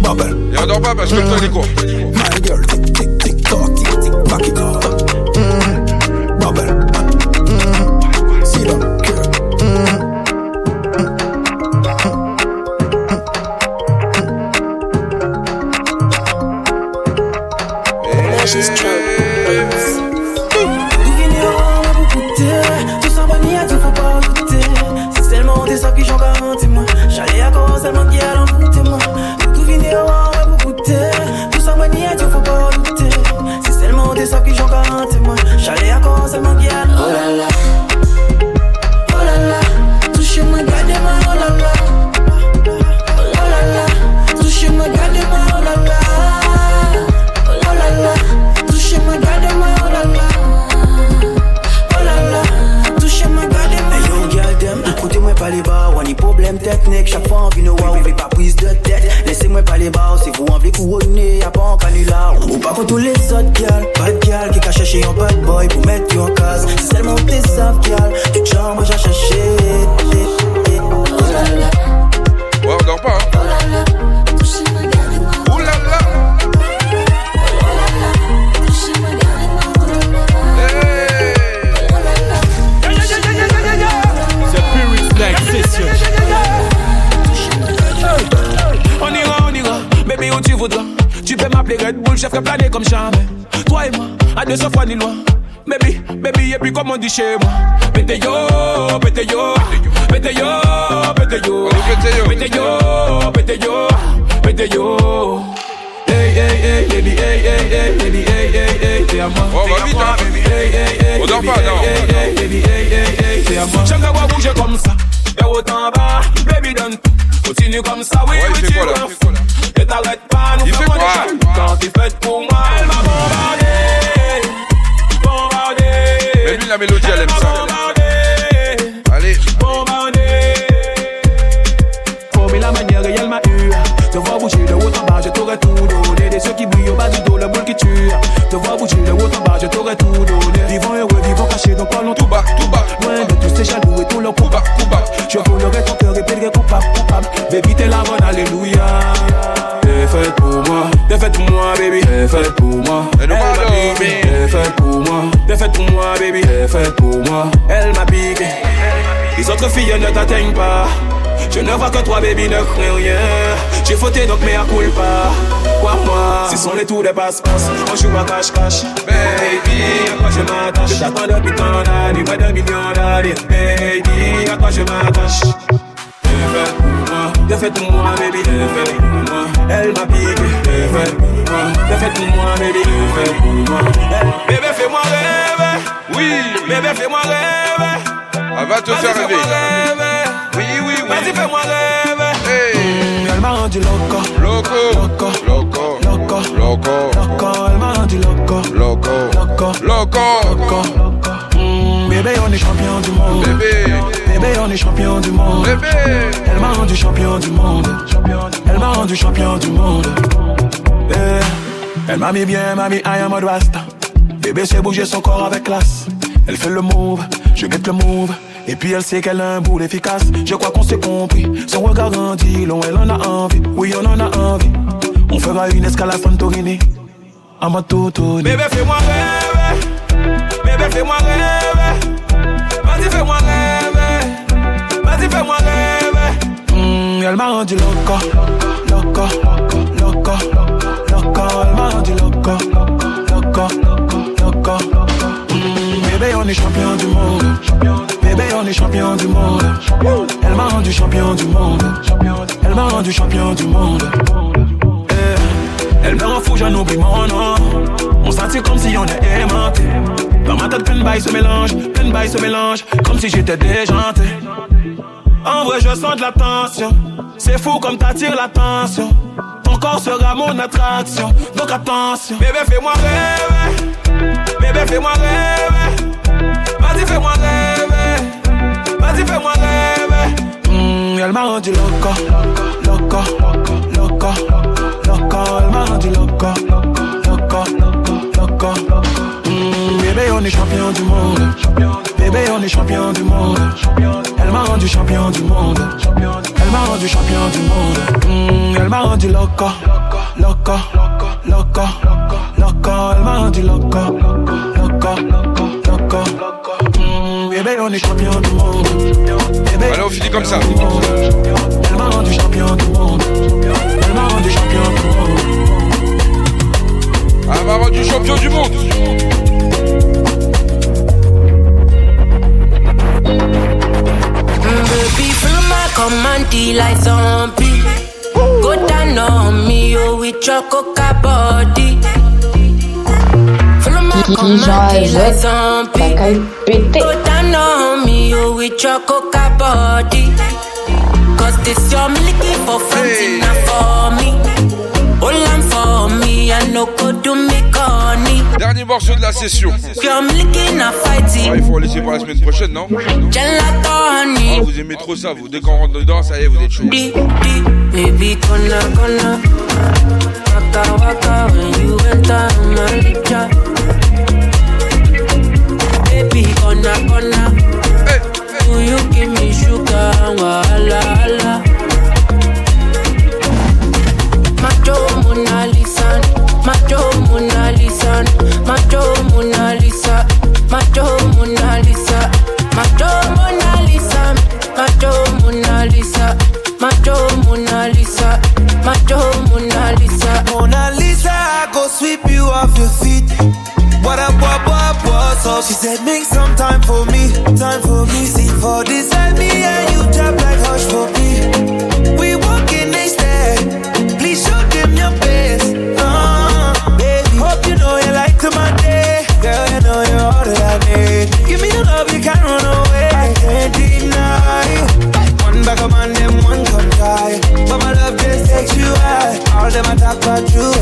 Bubble. Yo do bubble, skulptor chez moi. Vete yo, vete yo, vete yo, vete yo, vete yo, vete yo, vete yo. Ey, ey, ey, baby, ey, ey, ey, baby, ey, ey, ey, te amo. Oh, mamita, baby, ey, ey, ey, baby, ey, ey, baby, ey, ey, ey, te amo. Changa va bouger comme ça, de haut bas, baby, donne Continue comme ça, oui, oui, tu vois. Et t'arrêtes pas, nous faisons des choses. Quand t'es faite pour moi, elle m'a bombardé. La mélodie, elle aime ça. Allez. La manière et elle m'a eu Te voir bouger de haut en bas je t'aurais tout donné. Des yeux qui brillent au bas du dos, le boule qui tue. Te voir bouger de haut en bas je t'aurais tout donné. Vivant heureux, vivant caché donc parlons tout bas, tout bas Loin de tous ces jaloux et tout leur coup bas, coup bas. Je volerai ton cœur et plaiderai coupable, coupable Baby t'es la bonne, alléluia. T'es faite pour moi, t'es faite pour moi baby. T'es faite pour moi, T'es faite pour moi, t'es faite pour moi baby T'es faite pour moi, elle m'a piqué Les autres filles ne t'atteignent pas je ne vois que toi, baby, ne crains rien. J'ai fauté donc, mais à pas. Quoi, moi, ce sont les tours des passe-passe. On joue à cache-cache. Baby, à quoi je m'attache? Je t'attends depuis tant d'années, près d'un million d'années. Baby, à quoi je m'attache? T'es faite pour moi, t'es faite pour moi, baby, t'es faite pour moi. Elle m'a piqué, t'es faite pour moi, t'es faite pour moi, baby, t'es faite pour moi. Elle- Bébé, fais-moi rêver. Oui. Bébé, fais-moi rêver. Elle va te faire rêver. Oui, oui, oui. Vas-y, fais-moi rêver. Hey. Elle m'a rendu loco. Loco. Loco. Loco. Loco. Loco. Loco. Elle m'a rendu loco. Loco. Loco. Loco. Mm, bébé, on est champion du monde. Bébé. Bébé, on est champion du monde. Bébé. Elle m'a rendu champion du monde. Elle m'a rendu champion du monde. Eh, Elle m'a mis bien, m'a mis I am a rasta. Bébé sait bouger son corps avec classe. Elle fait le move, je guette le move. Et puis elle sait qu'elle a un bout efficace. Je crois qu'on s'est compris. Son regard grandit, long, elle en a envie. Oui, on en a envie. On fera une escale à Santorini. À ma. Bébé, fais-moi rêver. Bébé, fais-moi rêver. Vas-y, fais-moi rêver. Vas-y, fais-moi rêver. Mm, elle m'a rendu loco. Loco. Loco. Loco. Elle m'a rendu loco. Loco. Loco. Mm, bébé, on est champion du monde. Bébé, on est champion du monde. Elle m'a rendu champion du monde. Elle m'a rendu champion du monde. Elle me rend fou, j'en oublie mon nom. On sentit comme si on est aimanté. Dans ma tête, plein bails se mélange, plein de bails se mélange, comme si j'étais déjanté. En vrai, je sens de la tension. C'est fou comme t'attires l'attention. Ton corps sera mon attraction. Donc attention. Bébé, fais-moi rêver. Bébé, fais-moi rêver. Vas-y, fais-moi rêver. Vas-y, fais-moi rêver. Mm, elle m'a rendu loco. Loco. Loco. Loco. Elle m'a rendu loco. Loco. Loco. Mm, bébé, on est champion du monde. Bébé, on est champion du monde. Elle m'a rendu champion du monde. Elle m'a rendu champion du monde. Mm, elle m'a rendu loco. Loco. Loco. Loco. Elle m'a rendu loco. Loco. Loco. Mm, bébé, on est champion du monde. Bébé, Allez, on finit comme ça. elle m'a rendu champion du monde. Elle m'a rendu champion du monde. Elle m'a rendu champion du monde. Baby, feel my command like zombie. Go down on me, oh, with your coca body. Follow my command like zombie. Go down on me, oh, with your coca body. Cause this your milky for something not for me. All I'm for me, I no go do me corny. Dernier morceau de la session. Girl, I'm licking a fighting. Ouais, il faut laisser pour la semaine prochaine, non? Oh, Vous aimez trop ça, vous. Dès qu'on rentre dedans, ça y est, vous êtes chaud. Baby, Waka, waka, when you enter my Baby, you give me sugar and wahala, hala. Macho Mona Lisa, macho Mona Lisa, macho Mona Lisa, macho Mona Lisa, macho Mona Lisa, macho Mona Lisa, macho Mona Lisa, macho Mona Lisa. Mona Lisa, I go sweep you off your feet. What up, what? She said, make some time for me, time for me. See for this, let me and you drop like hush for me. We walking, they stare. Please show them your best. Uh, baby, hope you know you like to my day. Girl, you know you're all that I need. Give me the love, you can't run away. I can't deny. One back of man, them one come try. But my love just takes you high. All them I talk about you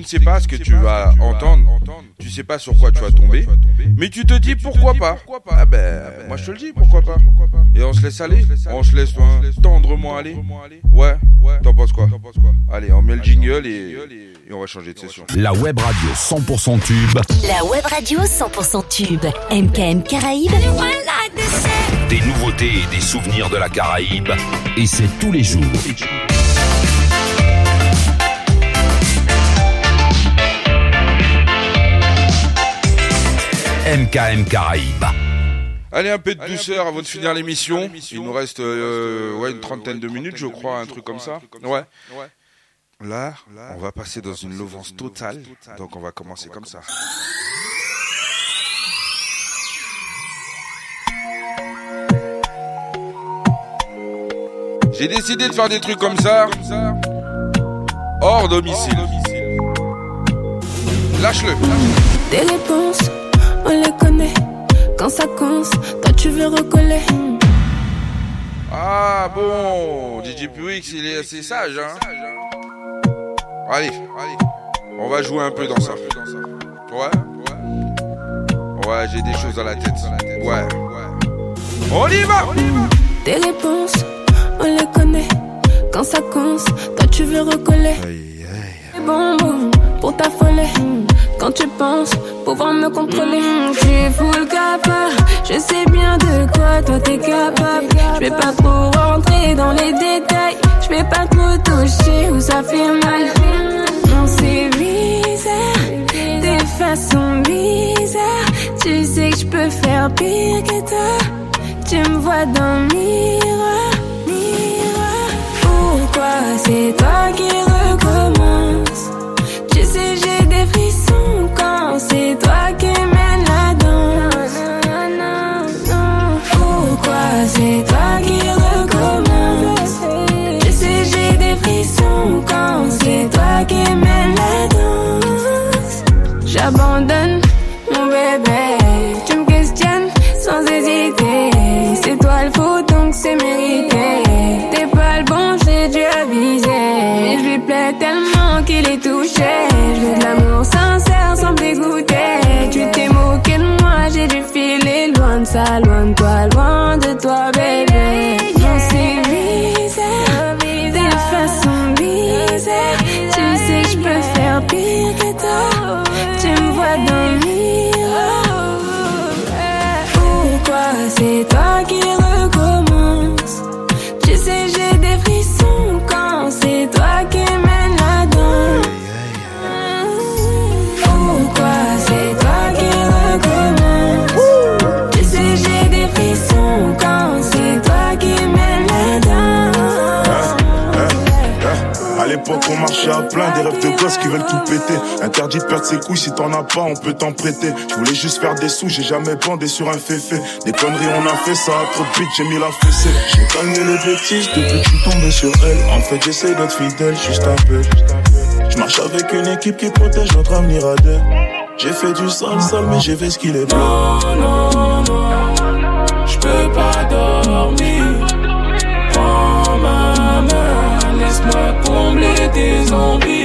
ne sais pas ce que tu vas entendre, tu sais pas sur quoi tu vas tomber, mais tu te dis pourquoi pas? Ah ben, moi je te le dis, pourquoi pas? Et on se laisse aller, on se laisse hein, tendrement aller. Ouais, t'en penses quoi? Allez, on met le jingle et, et on va changer de session. La web radio 100% tube. La web radio 100% tube. MKM Caraïbes. Des nouveautés et des souvenirs de la Caraïbe. Et c'est tous les jours. MKM Caraïbes. Allez, un peu de douceur avant de finir l'émission. Il nous reste euh, ouais, une trentaine de minutes, je crois, un truc comme ça. Ouais. Là, on va passer dans une lovance totale, donc on va commencer comme ça. J'ai décidé de faire des trucs comme ça, hors domicile. Lâche-le. Réponses, on les connaît. Quand ça commence, toi tu veux recoller. Ah bon, DJ Puix, il est assez sage, hein. Allez, allez, on va jouer un peu dans ça. Ouais, ouais, j'ai des choses à la tête. Ouais, on y va. Tes réponses, on les connaît. Quand ça commence, toi tu veux recoller. Les bonbons pour t'affoler. Quand tu penses pouvoir me contrôler. Je suis full capable, je sais bien de quoi toi t'es capable. Je vais pas trop rentrer dans les détails. Je vais pas trop toucher où ça fait mal. Non, c'est bizarre, des façons bizarres. Tu sais que je peux faire pire que toi. Tu me vois dans le miroir, miroir. Pourquoi c'est toi qui recommence? Sais, j'ai des frissons quand c'est toi qui mène la danse. Pourquoi c'est toi qui recommence? Tu sais, j'ai des frissons quand c'est toi qui mène la danse. J'abandonne l'époque on marchait à plein Des rêves de gosses qui veulent tout péter. Interdit de perdre ses couilles si t'en as pas on peut t'en prêter. Je voulais juste faire des sous j'ai jamais bandé sur un féfé. Des conneries on a fait ça trop vite j'ai mis la fessée. J'ai calmé les bêtises depuis que je suis tombé sur elle. En fait j'essaie d'être fidèle juste un peu. Je marche avec une équipe qui protège notre avenir à J'ai fait du sale sale mais j'ai fait ce qu'il est bleu Non non non Je peux pas dormir. Prends ma main laisse-moi is on me.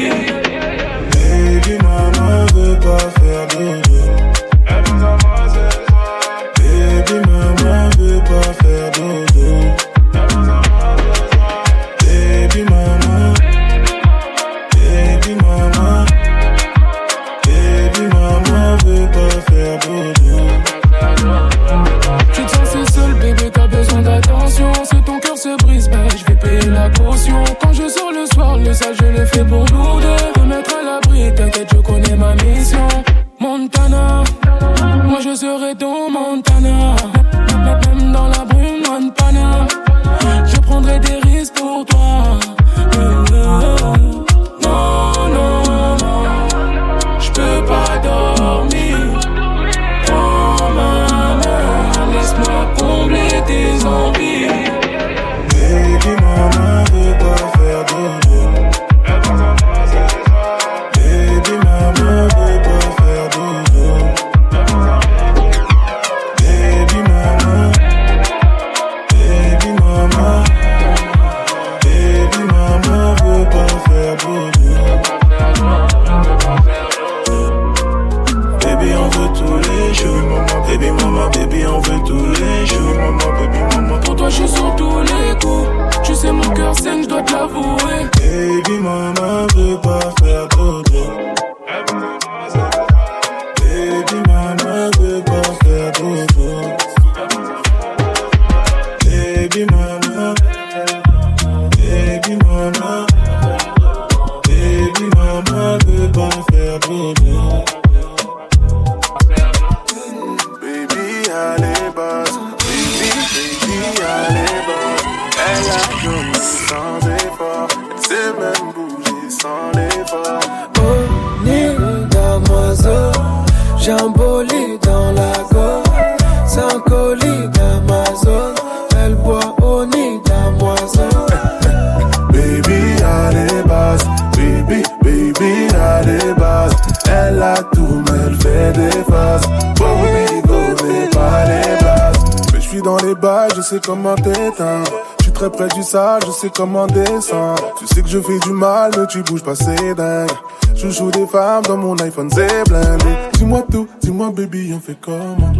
sais comment t'éteindre. Je suis très près du sale, je sais comment descendre. Tu sais que je fais du mal, mais tu bouges pas, c'est dingue. Je joue des femmes dans mon iPhone, c'est blindé. Dis-moi tout, dis-moi baby, on fait comment?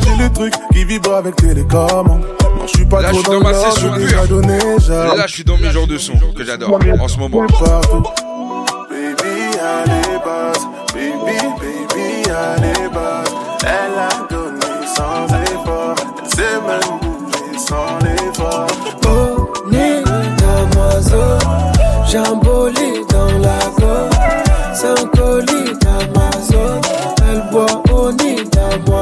J'ai le truc qui vibre avec télécommande. Non, je suis pas trop je dans, ma session là, je suis dans mes genres de son que j'adore en ce moment. Partout. Baby, allez, basse. Baby, baby, allez, basse. Elle a donné sans sans l'effort. Oh, ta moiseau, j'ai dans la gorge. sans colis d'Amazon, elle boit au nid à moi.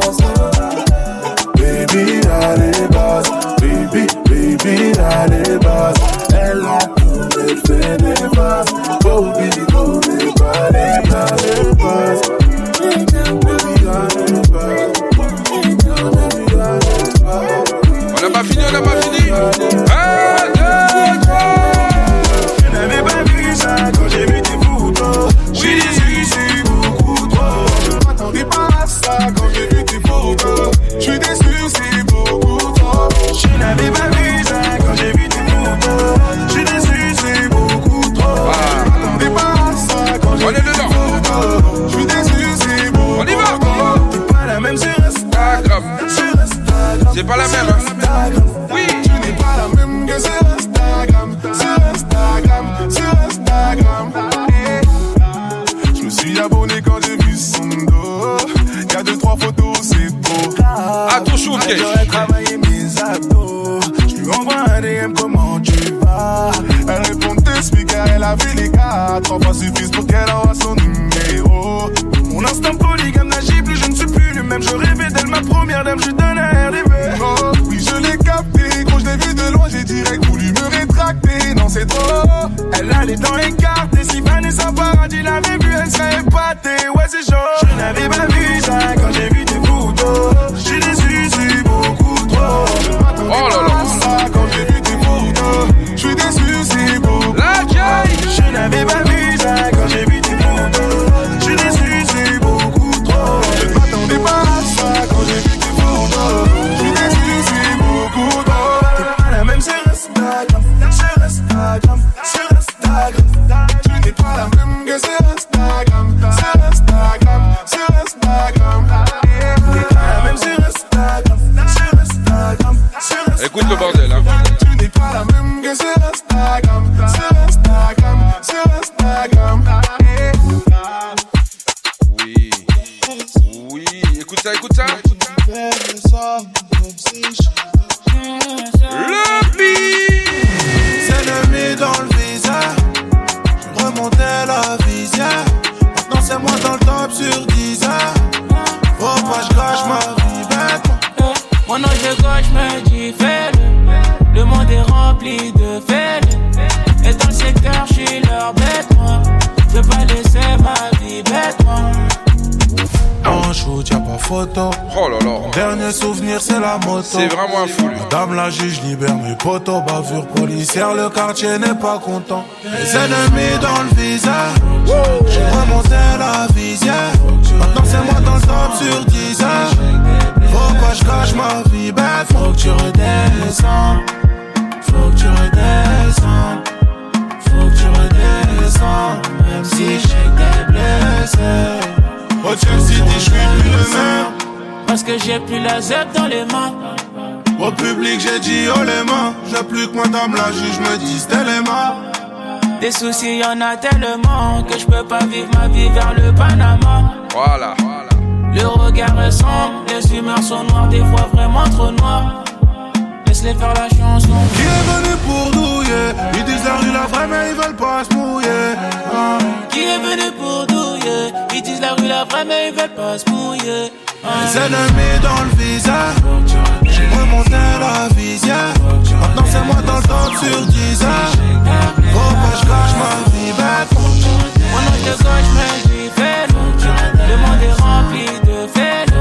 En shoot, y'a pas photo. Oh là là. Mon dernier souvenir, c'est la moto. C'est vraiment un fou. Madame la juge libère mes potos. Bavure policière, le quartier n'est pas content. Les ennemis dans le viseur. J'ai remonté la visière. Maintenant, c'est moi dans le top sur 10 heures. Faut pas je cache ma vie bête. Faut que tu redescends. Faut que tu redescends. Faut que tu redescends. Même si je sais que t'es blessé. Au Chelsea City, je suis plus le même. Parce que j'ai plus la zep dans les mains Au public, j'ai dit oh les mains. J'ai plus que madame la juge me dit c'était les mains. Des soucis y'en a tellement Que je peux pas vivre ma vie vers le Panama Voilà. Le regard est sombre Les humeurs sont noires Des fois vraiment trop noires Laisse-les faire la chanson Qui est venu pour douiller Ils disent la rue la vraie, mais ils veulent pas se mouiller. Ah. Qui est venu pour douiller? Ils disent la rue la vraie mais ils veulent pas se mouiller Les ennemis dans le viseur. J'ai remonté la visière. Maintenant, c'est moi dans le top sur 10 heures. Faut pas je cache ma vie bête. Moi non je gauche mais j'y fais Le monde est rempli de fêtes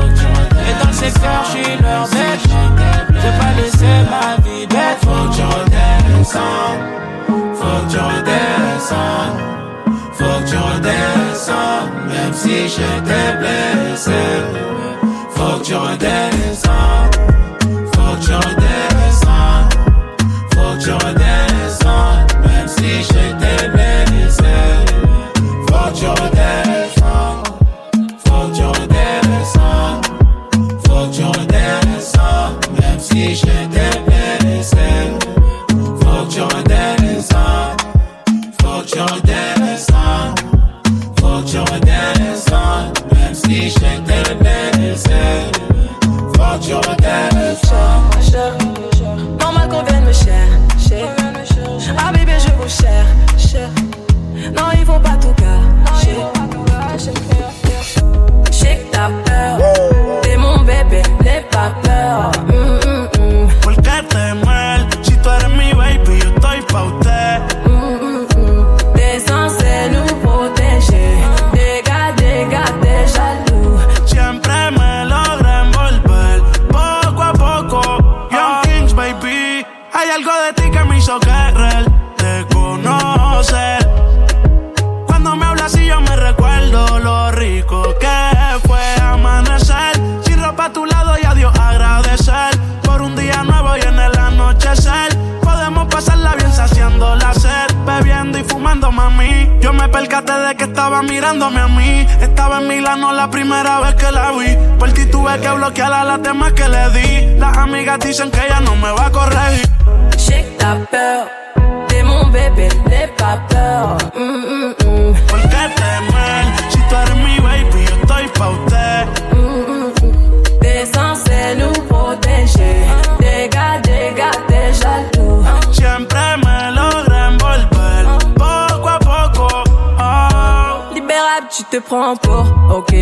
Et dans le secteur je suis leur bête Je vais pas laisser ma vie bête Faut que son. Fuck Jordan for Fuck Jordan son. Même si j'étais blessé. Fuck Jordan pas peur. Mm, mm, mm. Porque te mal, si tú eres mi baby, yo estoy pa' estaba mirándome a mí. Estaba en Milano la primera vez que la vi. Por ti tuve que bloquear a las demás que le di. Las amigas dicen que ella no me va a corregir. Shake ta peur. T'es mon bébé, n'aie pas peur. Mm, mm, mm. Porque te mal, si tú eres mi baby, yo estoy pa' usted. Tu te prends pour ok.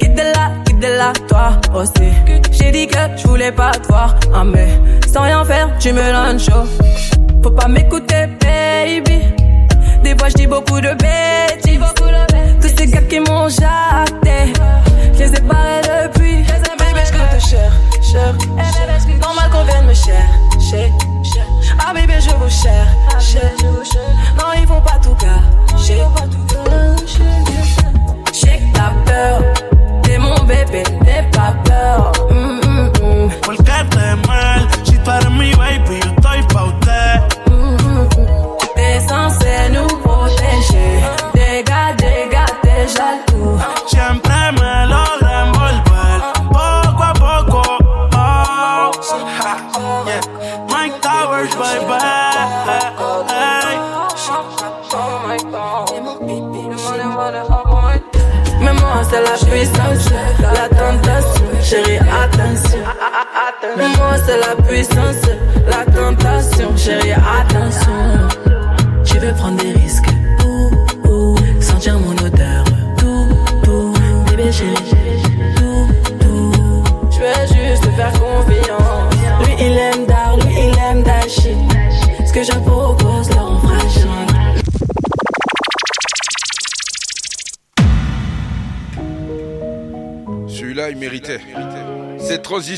Quitte de là, quitte de là, toi aussi. J'ai dit que je voulais pas te voir, ah mais sans rien faire, tu me lances chaud. Faut pas m'écouter, baby. Des fois, je dis beaucoup de bêtises. Tous ces gars qui m'ont jacté, je les ai barrés depuis. Bébé, je te cher, cher.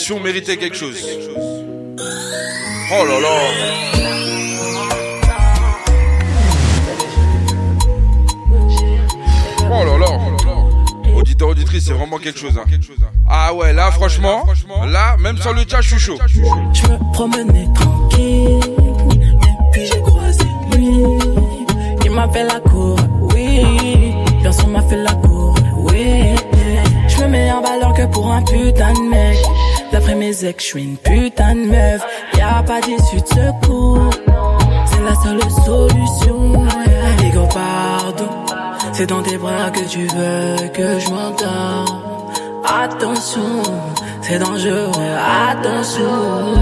Méritait quelque chose. Oh là là Oh là là Auditeur, auditrice, c'est vraiment quelque chose. hein. Ah ouais, là, franchement, là, même sur le chat, je suis chaud. Je me promenais Mes ex, je suis une putain de meuf. Y a pas d'issue de secours. C'est la seule solution. Les gros, pardon. C'est dans tes bras que tu veux que je m'endors. Attention, c'est dangereux, attention.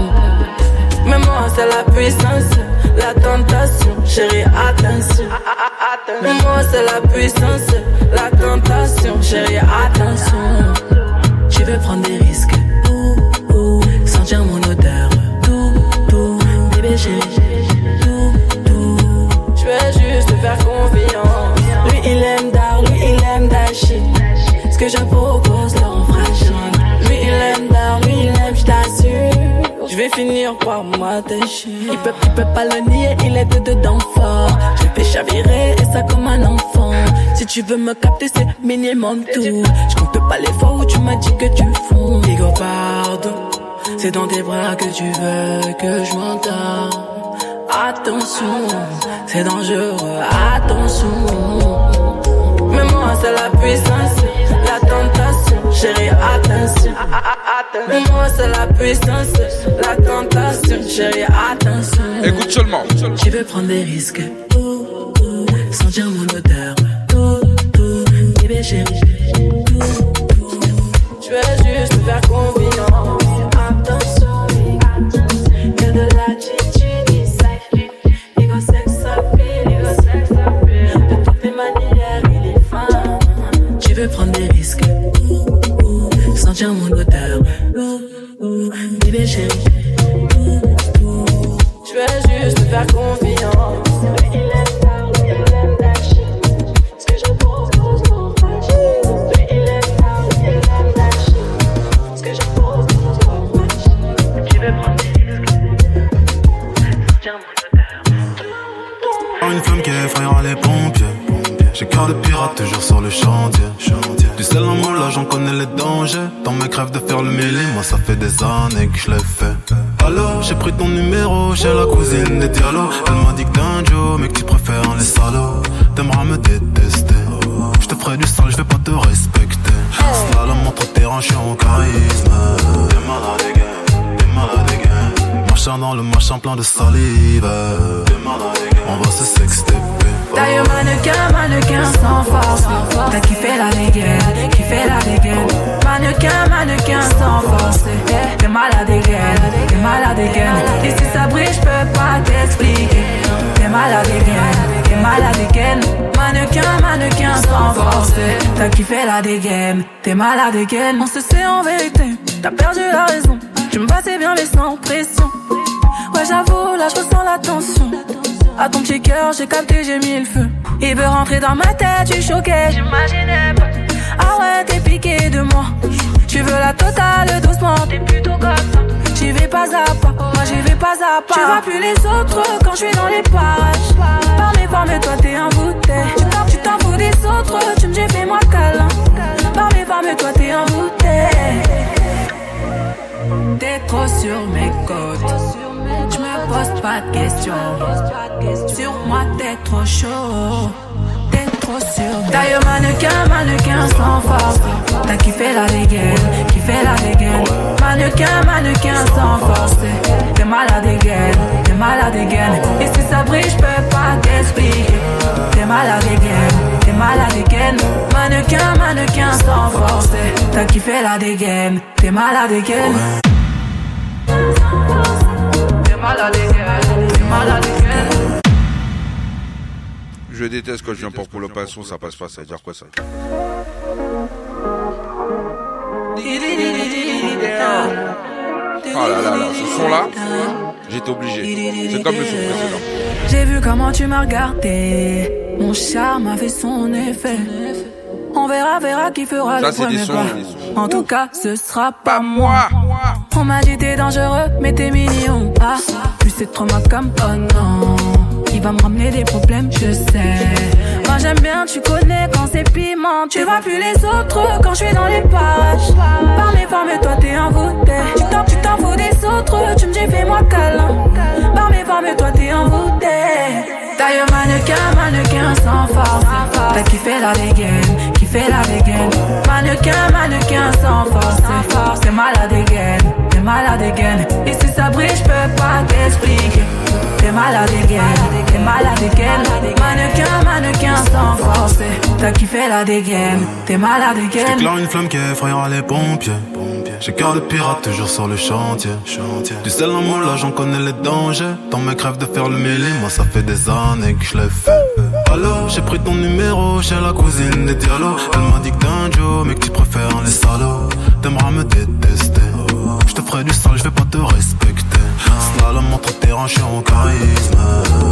Mais moi, c'est la puissance, la tentation, chérie, attention. Mais moi, c'est la puissance, la tentation, chérie, attention. Tu veux prendre des risques, sentir mon odeur, tout, tout, bébé tout, tout. Je veux juste te faire confiance. Lui, il aime d'art, lui, il aime d'acheter. Ce que je propose, fera jamais. Lui, il aime d'art, lui, il aime, je t'assure. Je vais finir par m'attacher. Il peut, il peut pas le nier, il est de dedans fort. Je le fais chavirer et ça comme un enfant. Si tu veux me capter, c'est minimum tout. Je compte pas les fois où tu m'as dit que tu fonds. Digo pardon, c'est dans tes bras que tu veux que je m'entende. Attention, c'est dangereux, attention. Mais moi, c'est la puissance, la tentation, chérie, attention. Mais moi, c'est la puissance, la tentation, chérie, attention. Écoute seulement. Tu veux prendre des risques, Là j'en connais les dangers. Dans mes crèves de faire le mêlé, moi ça fait des années que je l'ai fait. Alors, j'ai pris ton numéro chez la cousine des dialogues. Elle m'a dit que t'es un Joe, mais que tu préfères les salauds. T'aimeras me détester. Je te ferai du sale, je vais pas te respecter. Slalom entre terrain, je en charisme. T'es malade, again. T'es malade, again. Machin dans le machin plein de salive. T'es malade, again. On va se sexter. Mannequin, mannequin sans force. T'as kiffé la dégaine, kiffé la dégaine. Mannequin, mannequin sans force. T'es malade dégaine, t'es malade dégaine. Et si ça brille, je peux pas t'expliquer. T'es malade dégaine, t'es malade dégaine. Mannequin, mannequin sans force. T'as kiffé la dégaine, t'es malade dégaine. On se sait en vérité, t'as perdu la raison. Tu me passais bien mais sans pression. Ouais, j'avoue, là je ressens la tension. À ton petit cœur, j'ai capté, j'ai mis le feu. Il veut rentrer dans ma tête, suis choqué. J'imaginais pas. Ah ouais, t'es piqué de moi. Tu veux la totale doucement, t'es plutôt comme. J'y vais pas à pas, moi j'y vais pas à pas. Tu vois plus les autres quand je suis dans les parages. Par mes formes, toi t'es un bouteille. Tu t'en- Tu t'en fous des autres, tu me dis fais-moi câlin. Par mes formes, toi t'es un bouteille. T'es trop sur mes côtes. Pose pas de questions. Sur moi, t'es trop chaud. T'es trop sur Taille mannequin, mannequin sans force. T'as kiffé la dégaine, kiffé la dégaine. Mannequin, mannequin sans force. T'es malade dégaine, t'es malade dégaine. Et si ça brille, je peux pas t'expliquer. T'es malade dégaine, t'es malade again. Mannequin, mannequin sans force. T'as kiffé la dégaine. T'es malade. T'es malade Je déteste quand je viens pour le pinceau, ça passe pas, ça veut dire quoi ça Oh là là là, ce son là, j'étais obligé. C'est comme le son précédent. J'ai vu comment tu m'as regardé. Mon charme a fait son effet. On verra, verra qui fera Ça, le premier sons, pas. En tout cas, ce sera pas moi. On m'a dit t'es dangereux, mais t'es mignon. Ah, plus c'est trop ma comme oh non. Il va me ramener des problèmes, je sais. Moi j'aime bien, tu connais quand c'est piment. Tu vois plus les autres quand je suis dans les parages. Par mes formes, toi t'es envoûté. Tu t'en, tu t'en fous des autres, tu me dis fais-moi câlin. Par mes formes, toi t'es envoûté. Taille mannequin, mannequin sans force. T'as kiffé la dégaine, kiffé la dégaine. Mannequin, mannequin sans force. T'es malade again, t'es malade again. Et si ça brille, je peux pas t'expliquer. T'es malade again, t'es malade again. Mannequin, mannequin sans force. T'as kiffé la dégaine, t'es malade again. J'éclaire une flamme qui effrayera les pompiers. J'ai cœur de pirate toujours sur le chantier. Du sel en moule, là j'en connais les dangers. Dans mes crèves de faire le mêlé, moi ça fait des années que je l'ai fait. Alors j'ai pris ton numéro chez la cousine des dialogues. Elle m'a dit que t'es un Joe, mais que tu préfères les salauds. T'aimeras me détester. Je te ferai du sale, je vais pas te respecter. Slalom entre tes hanches en charisme.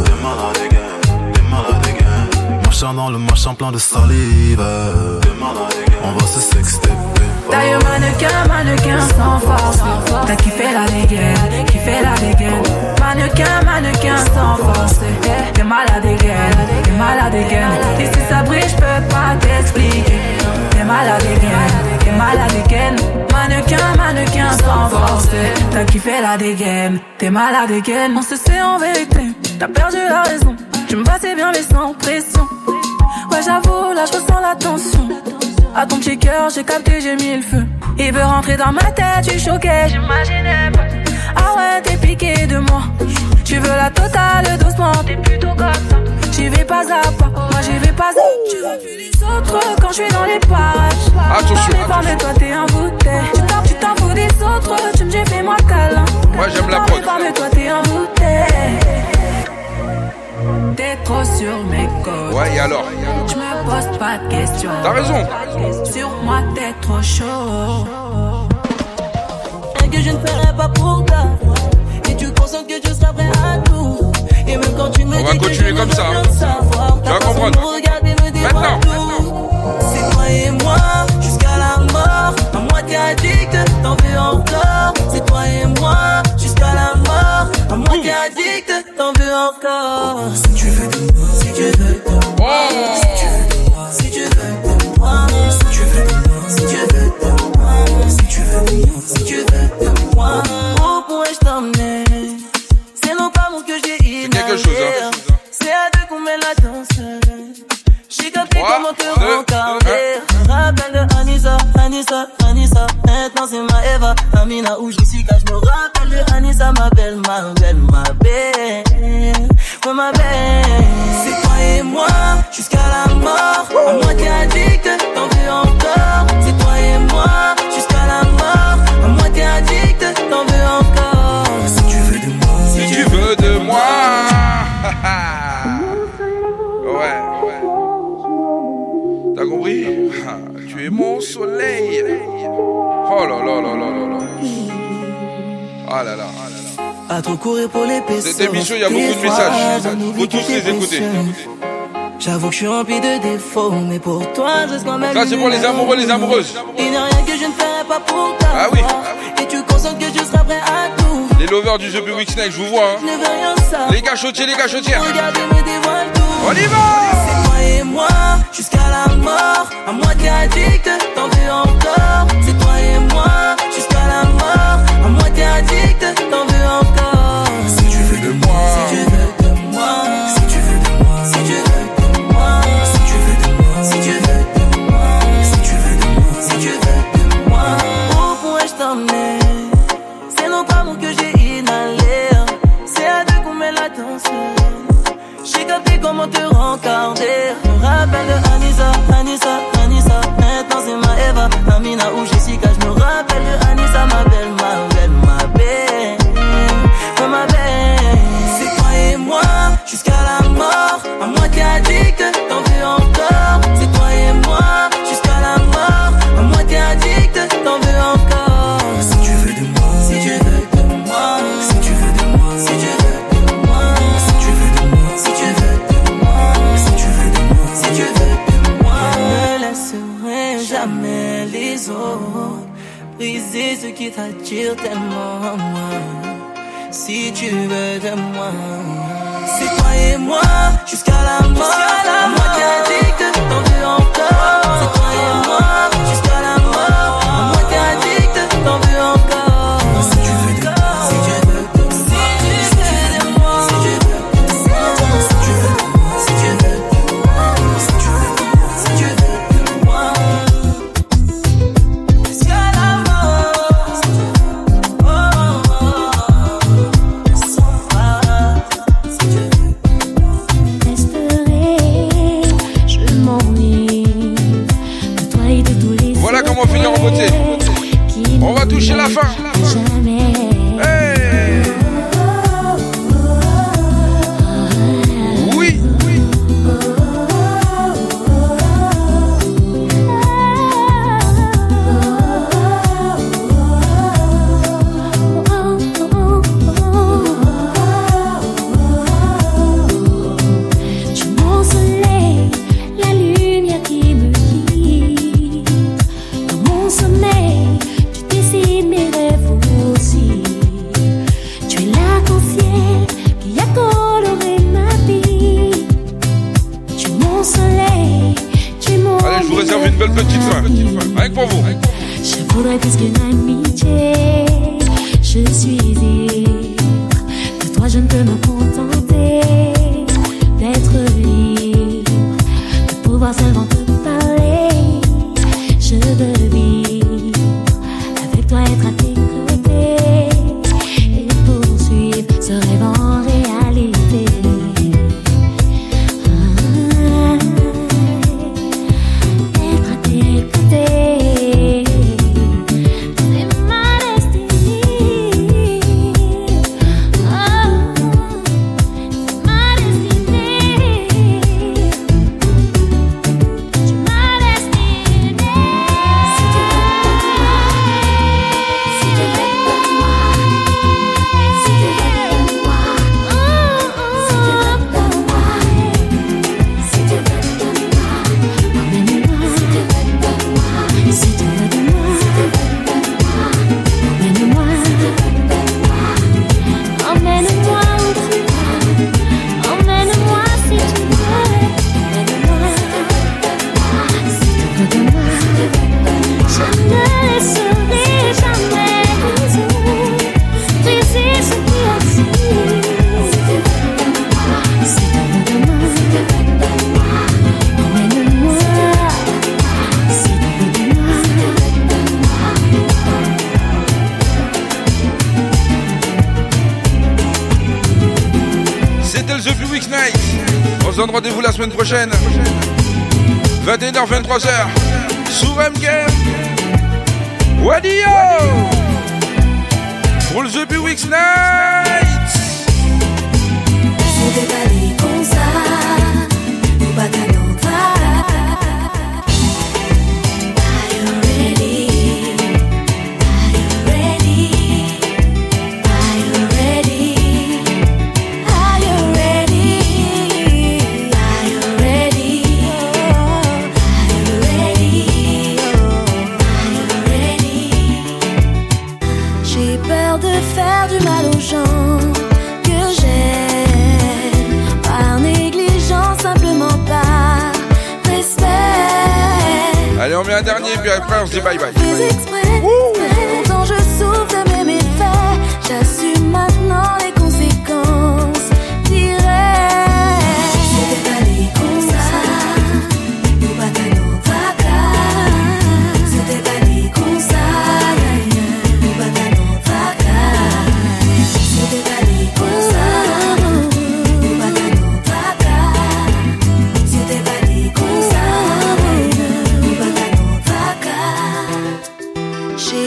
T'es malade again, t'es malade again. Machin dans le machin plein de salive. On va se sexter. Taille mannequin, mannequin sans force. T'as kiffé la dégaine, kiffé la dégaine. Mannequin, mannequin sans force. T'es malade again, t'es malade again. Et si ça brille, je peux pas t'expliquer. T'es malade again, t'es malade again. Mannequin, mannequin sans force. T'as kiffé la dégaine, t'es malade again. On se sait en vérité, t'as perdu la raison. Tu me passais bien mais sans pression. Ouais, j'avoue, là je ressens la tension. À ton petit cœur, j'ai capté, j'ai mis le feu. Il veut rentrer dans ma tête, suis choqué, j'imaginais pas. Ah ouais, t'es piqué de moi. Tu veux la totale doucement, t'es plutôt comme ça. J'y vais pas à pas, moi j'y vais pas à Tu veux plus les autres quand je suis dans les parages. Attention, mes formes, toi t'es envoûté. Tu t'en, tu t'en fous des autres, tu me dis fais-moi câlin. Moi j'aime la prod. formes, toi t'es envoûté. T'es trop sur mes côtes. Ouais, et alors Je me pose pas de questions. T'as raison. Sur moi, t'es trop chaud. Rien que je ne ferai pas pour toi. Et tu consens que je serai prêt à tout. Et même quand tu me On va dis que continuer je comme ne ça. veux rien savoir, Tu vas comprendre. me regarder me dévoile Maintenant. tout. C'est toi et moi jusqu'à la mort. À moitié addict, t'en veux encore. C'est toi et moi jusqu'à la mort. À moitié addict, t'en veux encore. Si tu veux de moi, si tu veux de moi, si tu veux de moi, si tu veux de moi, si tu veux de moi, si tu veux de moi, si tu veux de moi, si tu veux de moi. Où pourrais-je t'emmener? C'est non pas mon que j'ai inhalé. C'est à deux qu'on met la danse. J'ai capté comment te rencarder. Anissa, Anissa. Maintenant c'est ma Eva, Amina où je suis car je me rappelle de Anissa, ma belle, ma belle, ma belle. Ouais, ma belle. C'est toi et moi jusqu'à la mort. À moitié addict, t'en veux encore. Oh là là là là là là. Ah là là. À trop courir pour les. Cette émission, il y a beaucoup de messages. Faut tous les écouter. J'avoue que je suis rempli de défauts, mais pour toi, je reste quand même. Ça, c'est pour les amoureux, les amoureuses. Il n'y a rien que je ne ferai pas pour toi. Ah oui. Et tu consens que je serai prêt à tout. Les lovers du The Public Snake, je vous vois. Je ne Hein. veux rien savoir. Les cachotiers, les cachotières. Regardez, me dévoile tout. On y va C'est toi et moi, jusqu'à la mort. À moitié addict, t'en veux encore addict, t'en veux encore. Si tu veux de moi, si tu veux de moi, si tu veux de moi, si tu veux de moi, si tu veux de moi, si tu veux de moi, si tu veux de moi, si tu veux de moi. Où pourrais-je t'emmener? C'est nos amours que j'ai inhalé. C'est à deux qu'on met la danse. J'ai capté comment te rencarder. Rappel de Anissa, Anissa, Anissa. Maintenant c'est ma Eva, Amina ou j'ai t'attire tellement à moi. Si tu veux de moi, c'est toi et moi jusqu'à la mort. Jusqu'à la mort.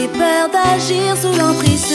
J'ai peur d'agir sous l'emprise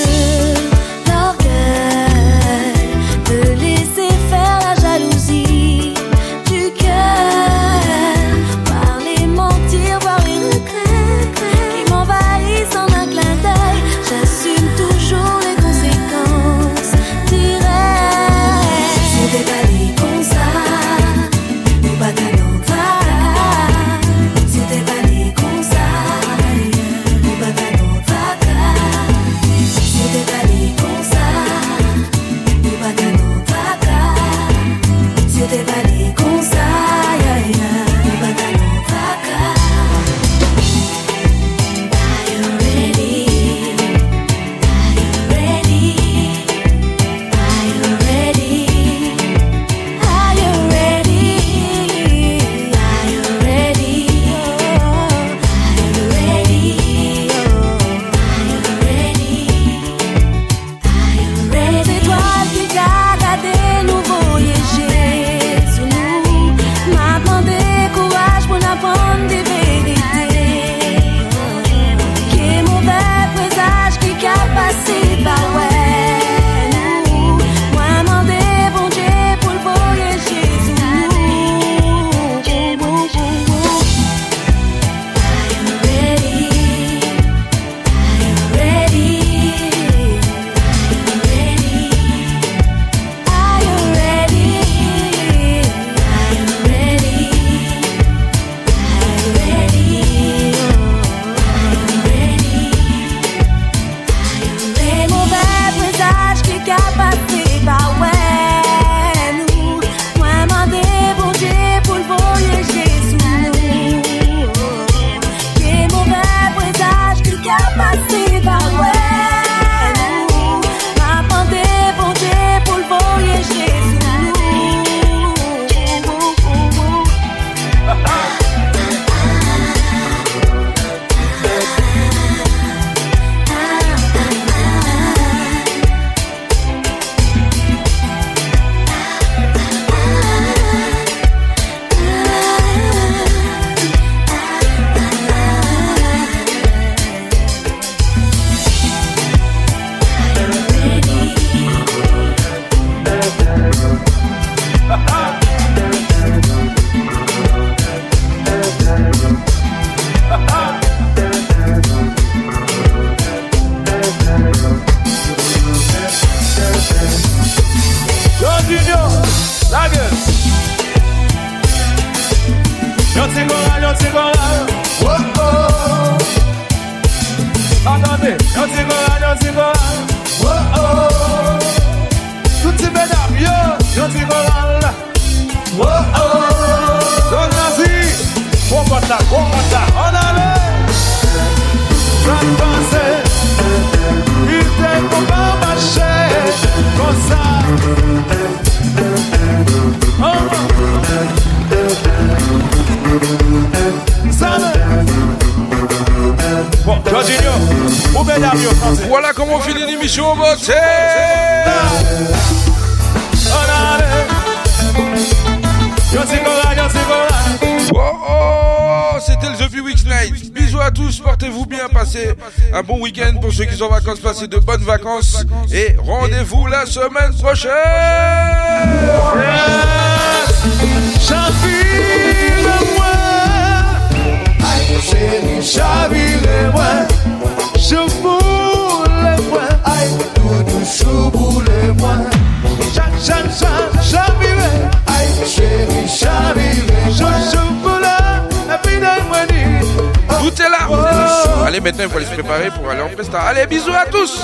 parler. Maintenant, il faut aller se préparer pour aller en presta. Allez, bisous à tous.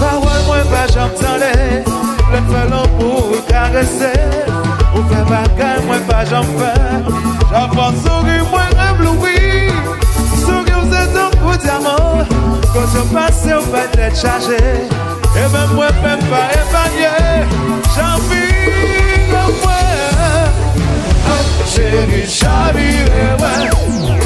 Parole, moi, pas j'entendais. Le talent pour caresser. Ou faire bagaille, moi, pas j'en faire. J'en pense sourire, moi, ébloui. Sourire, vous êtes un coup diamant. Quand je passe, on va être chargé. Et même moi, même pas épargné. J'en vis, moi. Ah, chérie, chavire, ouais.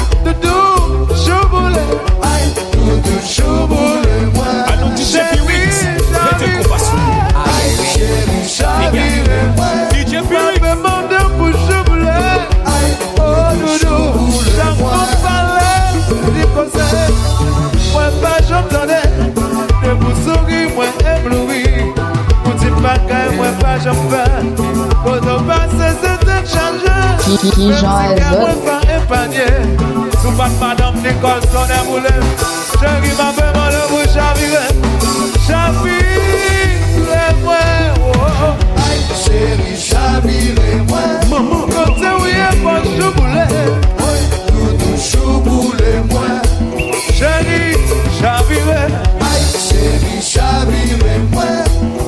Kiki Jean Azot Sou pat madame Chéri ma veman le mou chavire Chavire mwen Ay chéri chavire mwen Maman kote ouye pan chouboule Mwen toutou chouboule mwen Chéri chavire Ay chéri chavire mwen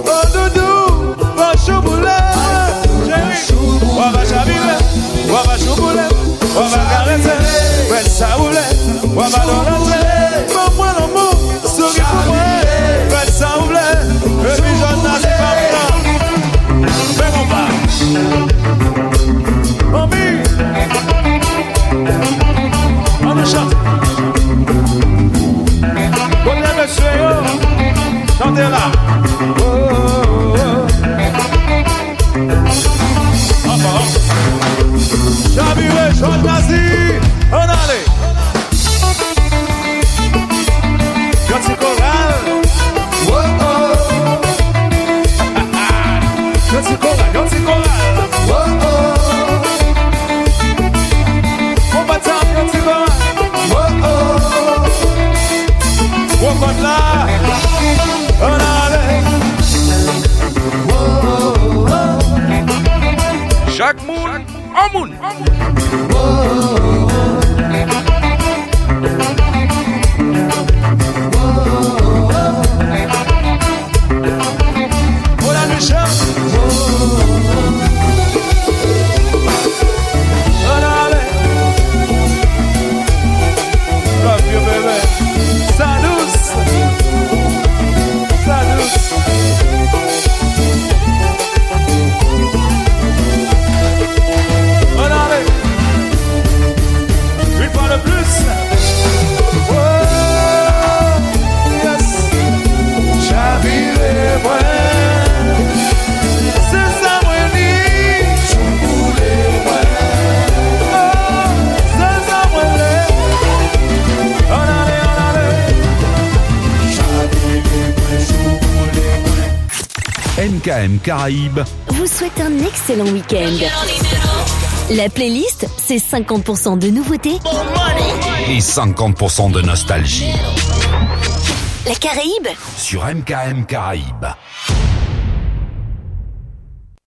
O doudou pan chouboule Chéri wawa chavire Wawa chouboule Wawa karese Mwen sa oule Wawa donan MKM Caraïbes vous souhaite un excellent week-end. La playlist, c'est 50% de nouveautés et 50% de nostalgie. La Caraïbe sur MKM Caraïbes.